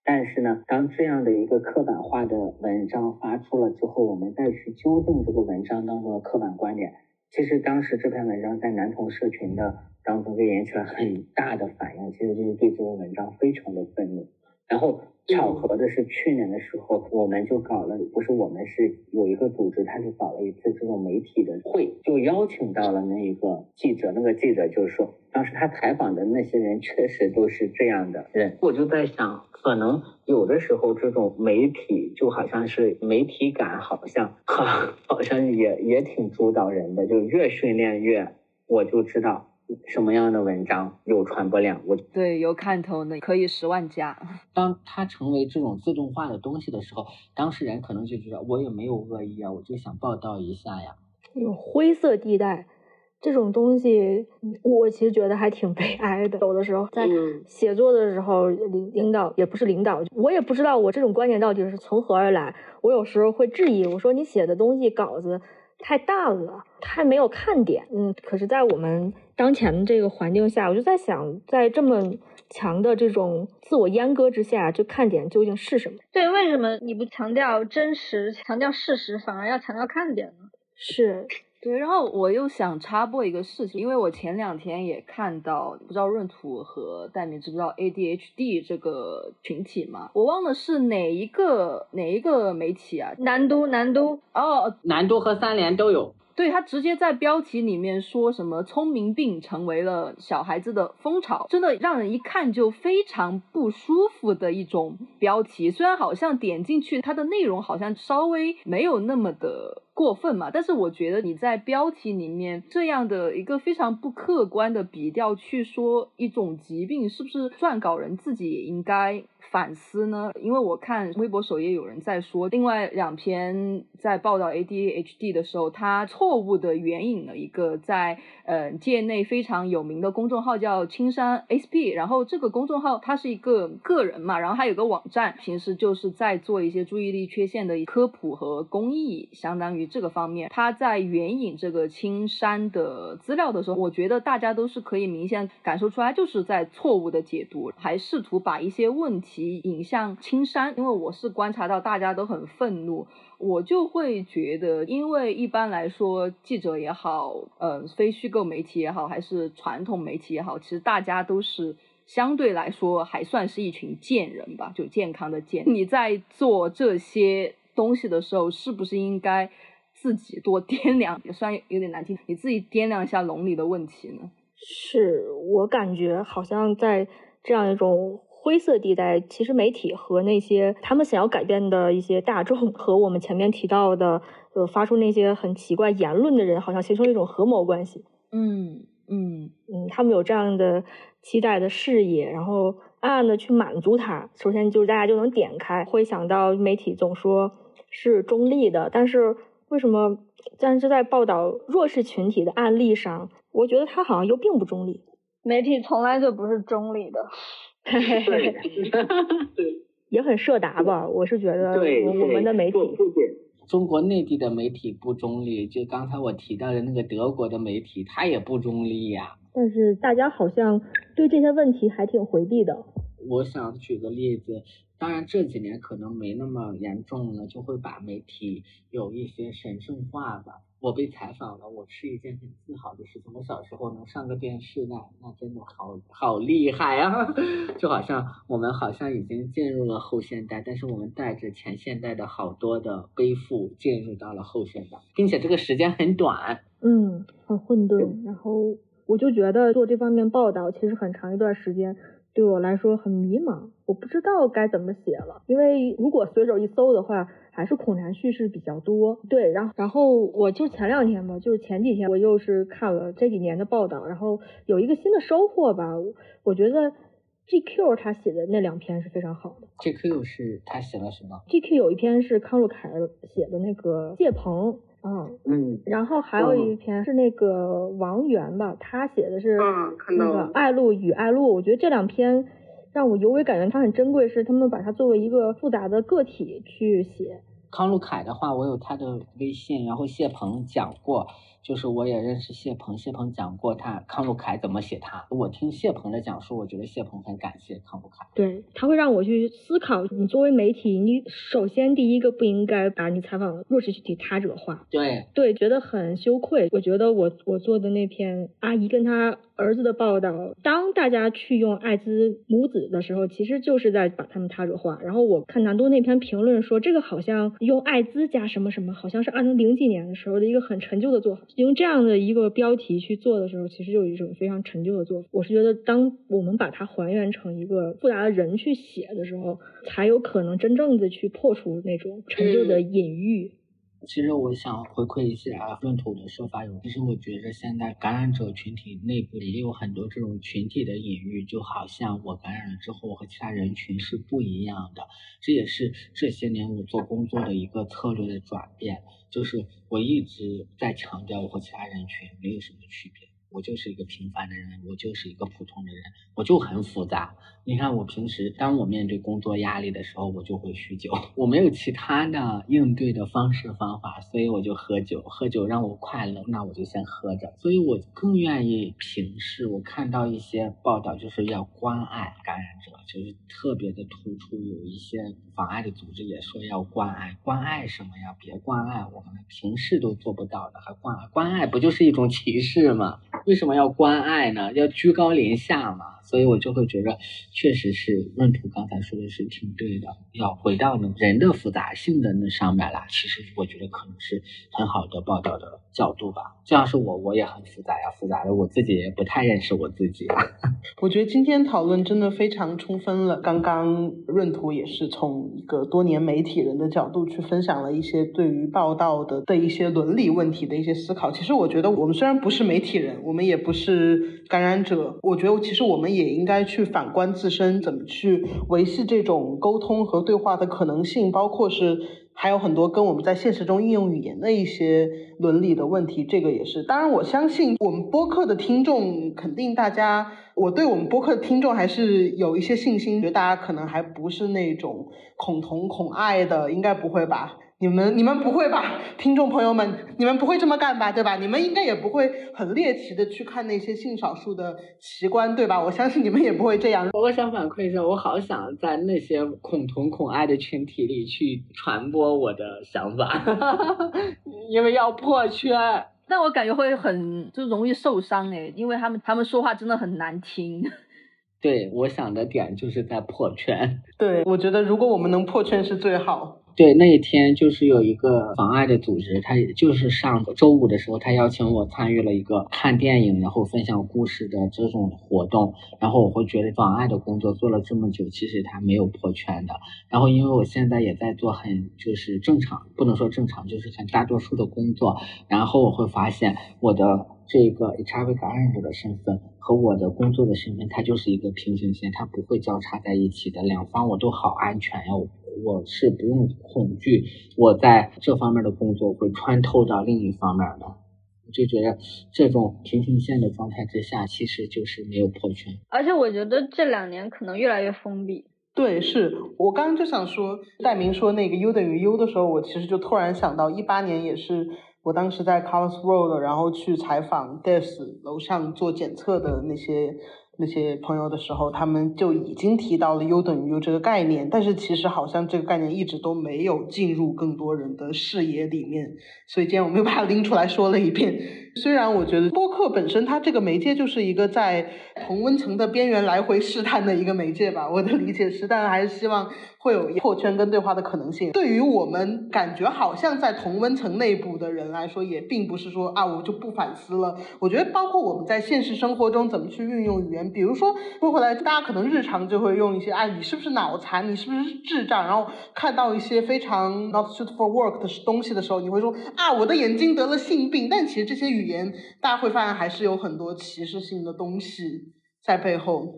Speaker 3: 但是呢，当这样的一个刻板化的文章发出了之后，我们再去纠正这个文章当中的刻板观点，其实当时这篇文章在男同社群的当中就引起了很大的反应，其实就是对这个文章非常的愤怒。然后巧合的是，去年的时候我们就搞了，不是我们是有一个组织，他就搞了一次这种媒体的会，就邀请到了那一个记者，那个记者就是说，当时他采访的那些人确实都是这样的人，我就在想，可能有的时候这种媒体就好像是媒体感，好像哈，好像也也挺主导人的，就越训练越，我就知道。什么样的文章有传播量？我
Speaker 1: 对，有看头的，可以十万加。
Speaker 3: 当它成为这种自动化的东西的时候，当事人可能就觉得我也没有恶意啊，我就想报道一下呀。
Speaker 4: 有灰色地带这种东西，我其实觉得还挺悲哀的。有的时候在
Speaker 7: 嗯
Speaker 4: 写作的时候，领领导也不是领导，我也不知道我这种观点到底是从何而来。我有时候会质疑，我说你写的东西稿子太淡了，太没有看点。嗯，可是，在我们当前的这个环境下，我就在想，在这么强的这种自我阉割之下，就看点究竟是什么？
Speaker 5: 对，为什么你不强调真实，强调事实，反而要强调看点呢？
Speaker 4: 是，
Speaker 1: 对，然后我又想插播一个事情，因为我前两天也看到，不知道闰土和戴明知不知道 ADHD 这个群体嘛？我忘了是哪一个哪一个媒体啊？
Speaker 5: 南都，南都，
Speaker 1: 哦，
Speaker 3: 南都和三联都有。
Speaker 1: 对他直接在标题里面说什么“聪明病成为了小孩子的风潮”，真的让人一看就非常不舒服的一种标题。虽然好像点进去，它的内容好像稍微没有那么的过分嘛，但是我觉得你在标题里面这样的一个非常不客观的笔调去说一种疾病，是不是撰稿人自己也应该？反思呢？因为我看微博首页有人在说，另外两篇在报道 ADHD 的时候，他错误的援引了一个在呃界内非常有名的公众号叫青山 SP，然后这个公众号它是一个个人嘛，然后还有个网站，平时就是在做一些注意力缺陷的科普和公益，相当于这个方面。他在援引这个青山的资料的时候，我觉得大家都是可以明显感受出来，就是在错误的解读，还试图把一些问题。引向青山，因为我是观察到大家都很愤怒，我就会觉得，因为一般来说，记者也好，呃，非虚构媒体也好，还是传统媒体也好，其实大家都是相对来说还算是一群贱人吧，就健康的贱。你在做这些东西的时候，是不是应该自己多 掂量？也算有点难听，你自己掂量一下笼里的问题呢？
Speaker 4: 是我感觉好像在这样一种。灰色地带，其实媒体和那些他们想要改变的一些大众，和我们前面提到的，呃，发出那些很奇怪言论的人，好像形成了一种合谋关系。
Speaker 1: 嗯嗯
Speaker 4: 嗯，他们有这样的期待的视野，然后暗暗的去满足他。首先就是大家就能点开，会想到媒体总说是中立的，但是为什么？但是在报道弱势群体的案例上，我觉得他好像又并不中立。
Speaker 5: 媒体从来就不是中立的。
Speaker 3: 嘿嘿嘿，对，
Speaker 4: 也很社达吧？我是觉得，我们的媒体，
Speaker 3: 中国内地的媒体不中立，就刚才我提到的那个德国的媒体，他也不中立呀。
Speaker 4: 但是大家好像对这些问题还挺回避的。
Speaker 3: 我想举个例子，当然这几年可能没那么严重了，就会把媒体有一些神圣化吧。我被采访了，我是一件很自豪的事情。我小时候能上个电视，那那真的好好厉害啊！就好像我们好像已经进入了后现代，但是我们带着前现代的好多的背负进入到了后现代，并且这个时间很短，
Speaker 4: 嗯，很混沌。然后我就觉得做这方面报道，其实很长一段时间对我来说很迷茫，我不知道该怎么写了，因为如果随手一搜的话。还是恐男叙事比较多，对，然后然后我就前两天吧，就是前几天我又是看了这几年的报道，然后有一个新的收获吧，我觉得 GQ 他写的那两篇是非常好的。
Speaker 3: GQ 是他写了什么
Speaker 4: ？GQ 有一篇是康若凯写的那个谢鹏，
Speaker 3: 嗯嗯，
Speaker 4: 然后还有一篇是那个王源吧，他写的是那个爱露与爱露，我觉得这两篇。让我尤为感觉它很珍贵，是他们把它作为一个复杂的个体去写。
Speaker 3: 康路凯的话，我有他的微信，然后谢鹏讲过。就是我也认识谢鹏，谢鹏讲过他康禄凯怎么写他。我听谢鹏的讲述，我觉得谢鹏很感谢康禄凯。
Speaker 4: 对他会让我去思考，你作为媒体，你首先第一个不应该把你采访弱势群体他者化。
Speaker 3: 对
Speaker 4: 对，觉得很羞愧。我觉得我我做的那篇阿姨跟她儿子的报道，当大家去用艾滋母子的时候，其实就是在把他们他者化。然后我看南都那篇评论说，这个好像用艾滋加什么什么，好像是二零零几年的时候的一个很陈旧的做法。用这样的一个标题去做的时候，其实就有一种非常陈旧的做法。我是觉得，当我们把它还原成一个复杂的人去写的时候，才有可能真正的去破除那种陈旧的隐喻。
Speaker 3: 其实我想回馈一下闰土的说法，有其实我觉得现在感染者群体内部也有很多这种群体的隐喻，就好像我感染了之后我和其他人群是不一样的。这也是这些年我做工作的一个策略的转变，就是我一直在强调我和其他人群没有什么区别。我就是一个平凡的人，我就是一个普通的人，我就很复杂。你看，我平时当我面对工作压力的时候，我就会酗酒。我没有其他的应对的方式方法，所以我就喝酒。喝酒让我快乐，那我就先喝着。所以我更愿意平视。我看到一些报道，就是要关爱感染者，就是特别的突出。有一些妨碍的组织也说要关爱，关爱什么呀？别关爱我们，平视都做不到的，还关爱？关爱不就是一种歧视吗？为什么要关爱呢？要居高临下嘛？所以我就会觉得，确实是闰土刚才说的是挺对的，要回到呢人的复杂性的那上面来。其实我觉得可能是很好的报道的角度吧。这要是我，我也很复杂呀，复杂的我自己也不太认识我自己。
Speaker 2: 我觉得今天讨论真的非常充分了。刚刚闰土也是从一个多年媒体人的角度去分享了一些对于报道的的一些伦理问题的一些思考。其实我觉得我们虽然不是媒体人，我我们也不是感染者，我觉得其实我们也应该去反观自身，怎么去维系这种沟通和对话的可能性，包括是还有很多跟我们在现实中应用语言的一些伦理的问题，这个也是。当然，我相信我们播客的听众，肯定大家，我对我们播客的听众还是有一些信心，觉得大家可能还不是那种恐同恐爱的，应该不会吧？你们你们不会吧，听众朋友们，你们不会这么干吧，对吧？你们应该也不会很猎奇的去看那些性少数的奇观，对吧？我相信你们也不会这样。
Speaker 3: 我想反馈一下，我好想在那些恐同恐爱的群体里去传播我的想法，因为要破圈。
Speaker 1: 但我感觉会很就容易受伤哎，因为他们他们说话真的很难听。
Speaker 3: 对，我想的点就是在破圈。
Speaker 2: 对，我觉得如果我们能破圈是最好。
Speaker 3: 对，那一天就是有一个妨碍的组织，他就是上周五的时候，他邀请我参与了一个看电影，然后分享故事的这种活动。然后我会觉得妨碍的工作做了这么久，其实他没有破圈的。然后因为我现在也在做很就是正常，不能说正常，就是很大多数的工作。然后我会发现我的这个 HIV 感染者的身份和我的工作的身份，它就是一个平行线，它不会交叉在一起的。两方我都好安全呀。我是不用恐惧，我在这方面的工作会穿透到另一方面的，我就觉得这种平行线的状态之下，其实就是没有破圈。
Speaker 5: 而且我觉得这两年可能越来越封闭。
Speaker 2: 对，是我刚刚就想说，戴明说那个 U 等于 U 的时候，我其实就突然想到，一八年也是我当时在 Colors Road，然后去采访 Des 楼上做检测的那些。那些朋友的时候，他们就已经提到了 U 等于 U 这个概念，但是其实好像这个概念一直都没有进入更多人的视野里面，所以今天我们又把它拎出来说了一遍。虽然我觉得播客本身它这个媒介就是一个在同温层的边缘来回试探的一个媒介吧，我的理解是，但还是希望会有破圈跟对话的可能性。对于我们感觉好像在同温层内部的人来说，也并不是说啊我就不反思了。我觉得包括我们在现实生活中怎么去运用语言。比如说，说回来，大家可能日常就会用一些，哎，你是不是脑残？你是不是智障？然后看到一些非常 not suitable for work 的东西的时候，你会说啊，我的眼睛得了性病。但其实这些语言，大家会发现还是有很多歧视性的东西在背后。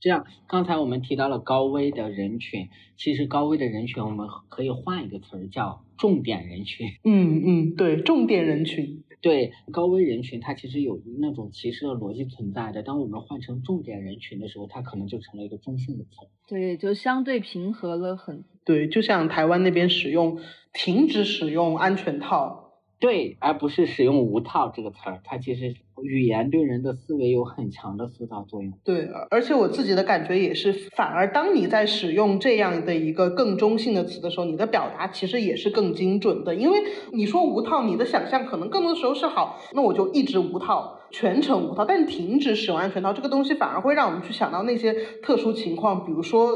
Speaker 3: 这样，刚才我们提到了高危的人群，其实高危的人群，我们可以换一个词儿叫重点人群。
Speaker 2: 嗯嗯，对，重点人群。
Speaker 3: 对高危人群，它其实有那种歧视的逻辑存在的。当我们换成重点人群的时候，它可能就成了一个中性的词。
Speaker 1: 对，就相对平和了很。
Speaker 2: 对，就像台湾那边使用停止使用安全套。
Speaker 3: 对，而不是使用无套这个词儿，它其实语言对人的思维有很强的塑造作用。
Speaker 2: 对，而且我自己的感觉也是，反而当你在使用这样的一个更中性的词的时候，你的表达其实也是更精准的。因为你说无套，你的想象可能更多的时候是好，那我就一直无套，全程无套。但停止使用安全套这个东西，反而会让我们去想到那些特殊情况，比如说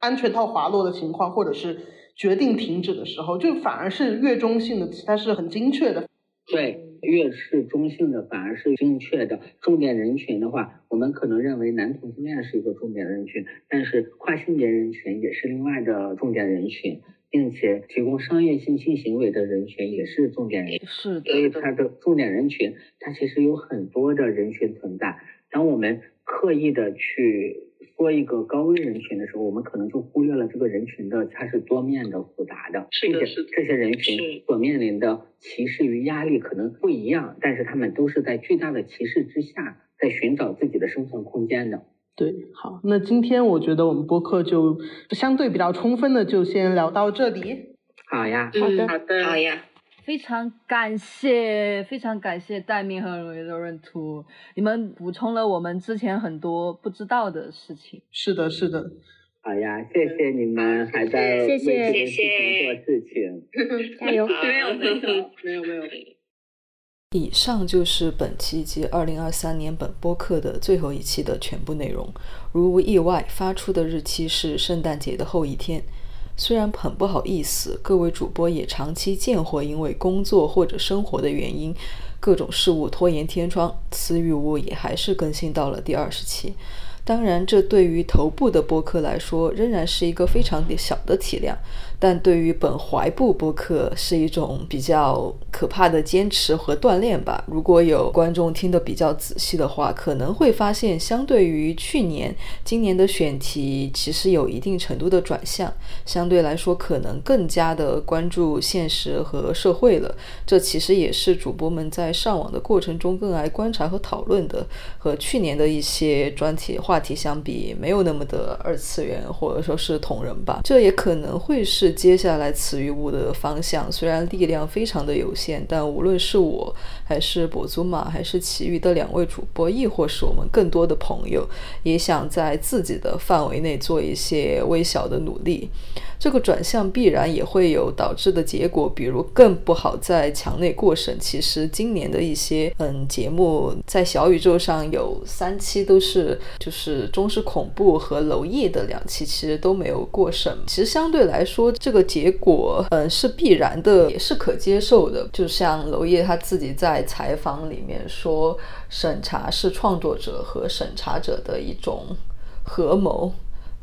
Speaker 2: 安全套滑落的情况，或者是。决定停止的时候，就反而是越中性的词，它是很精确的。
Speaker 3: 对，越是中性的，反而是精确的。重点人群的话，我们可能认为男同性恋是一个重点人群，但是跨性别人群也是另外的重点人群，并且提供商业性性行为的人群也是重点人群。
Speaker 1: 是，
Speaker 3: 所以它的重点人群，它其实有很多的人群存在。当我们刻意的去说一个高危人群的时候，我们可能就忽略了这个人群的它是多面的、复杂的，
Speaker 7: 是的，
Speaker 3: 并
Speaker 7: 是的，
Speaker 3: 且这些人群所面临的歧视与压力可能不一样，但是他们都是在巨大的歧视之下，在寻找自己的生存空间的。
Speaker 2: 对，好，那今天我觉得我们播客就相对比较充分的，就先聊到这里。
Speaker 3: 好呀，
Speaker 4: 好的
Speaker 7: 嗯好的，好呀。
Speaker 8: 非常感谢，非常感谢戴明和罗润图，你们补充了我们之前很多不知道的事情。
Speaker 2: 是的，是的，
Speaker 3: 好呀，谢谢你们还在为
Speaker 4: 谢谢
Speaker 3: 这件事情做事情。
Speaker 4: 加油！
Speaker 7: 没有没有
Speaker 2: 没有没有。
Speaker 8: 以上就是本期及二零二三年本播客的最后一期的全部内容。如无意外，发出的日期是圣诞节的后一天。虽然很不好意思，各位主播也长期见或因为工作或者生活的原因，各种事物拖延天窗，词语屋也还是更新到了第二十期。当然，这对于头部的播客来说，仍然是一个非常小的体量，但对于本怀部播客是一种比较可怕的坚持和锻炼吧。如果有观众听得比较仔细的话，可能会发现，相对于去年，今年的选题其实有一定程度的转向，相对来说可能更加的关注现实和社会了。这其实也是主播们在上网的过程中更爱观察和讨论的，和去年的一些专题话题相比，没有那么的二次元或者说是同人吧。这也可能会是是接下来词语物的方向。虽然力量非常的有限，但无论是我还是博祖玛，还是其余的两位主播，亦或是我们更多的朋友，也想在自己的范围内做一些微小的努力。这个转向必然也会有导致的结果，比如更不好在墙内过审。其实今年的一些嗯节目在小宇宙上有三期都是就是中式恐怖和娄烨的两期，其实都没有过审。其实相对来说，这个结果嗯是必然的，也是可接受的。就像娄烨他自己在采访里面说，审查是创作者和审查者的一种合谋。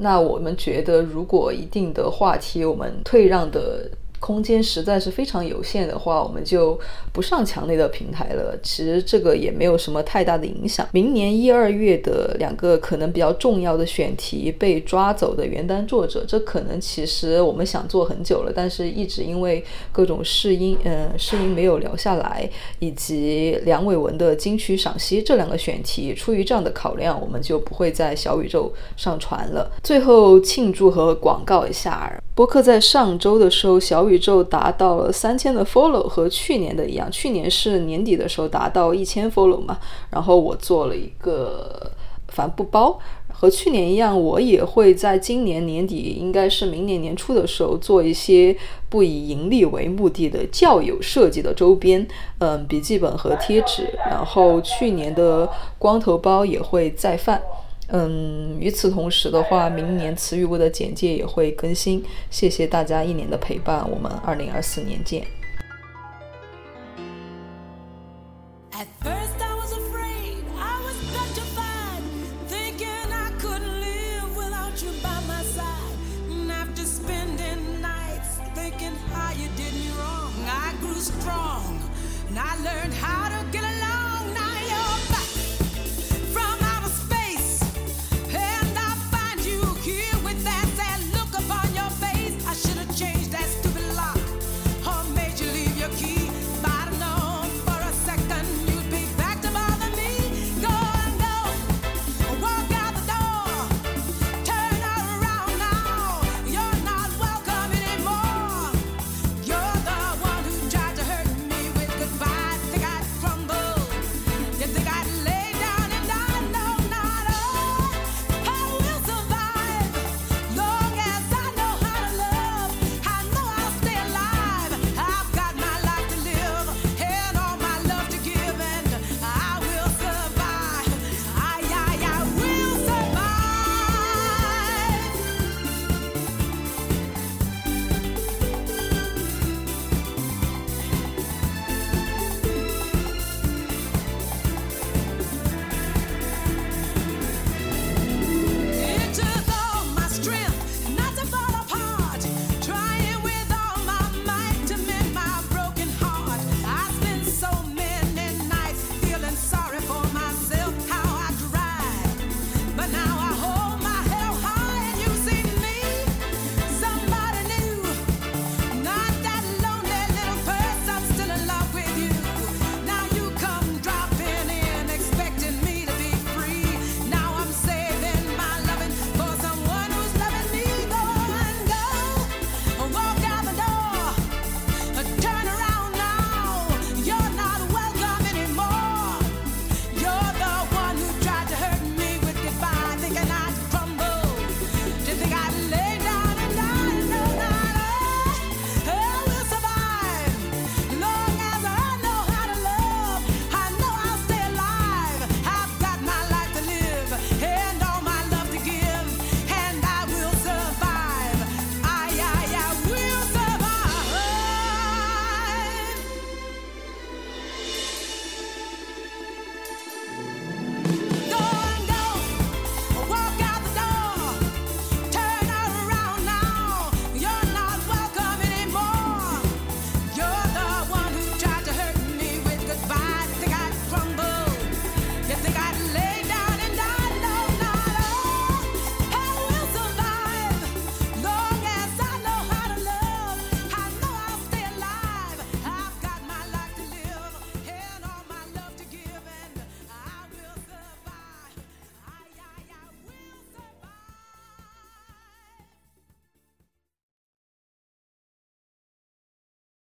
Speaker 8: 那我们觉得，如果一定的话题我们退让的空间实在是非常有限的话，我们就不上墙内的平台了。其实这个也没有什么太大的影响。明年一二月的两个可能比较重要的选题被抓走的原单作者，这可能其实我们想做很久了，但是一直因为各种试音，呃，试音没有聊下来，以及梁伟文的金曲赏析这两个选题，出于这样的考量，我们就不会在小宇宙上传了。最后庆祝和广告一下，播客在上周的时候，小宇宇宙达到了三千的 follow，和去年的一样，去年是年底的时候达到一千 follow 嘛，然后我做了一个帆布包。和去年一样，我也会在今年年底，应该是明年年初的时候，做一些不以盈利为目的的较有设计的周边，嗯，笔记本和贴纸。然后去年的光头包也会再贩。嗯，与此同时的话，明年词语部的简介也会更新。谢谢大家一年的陪伴，我们二零二四年见。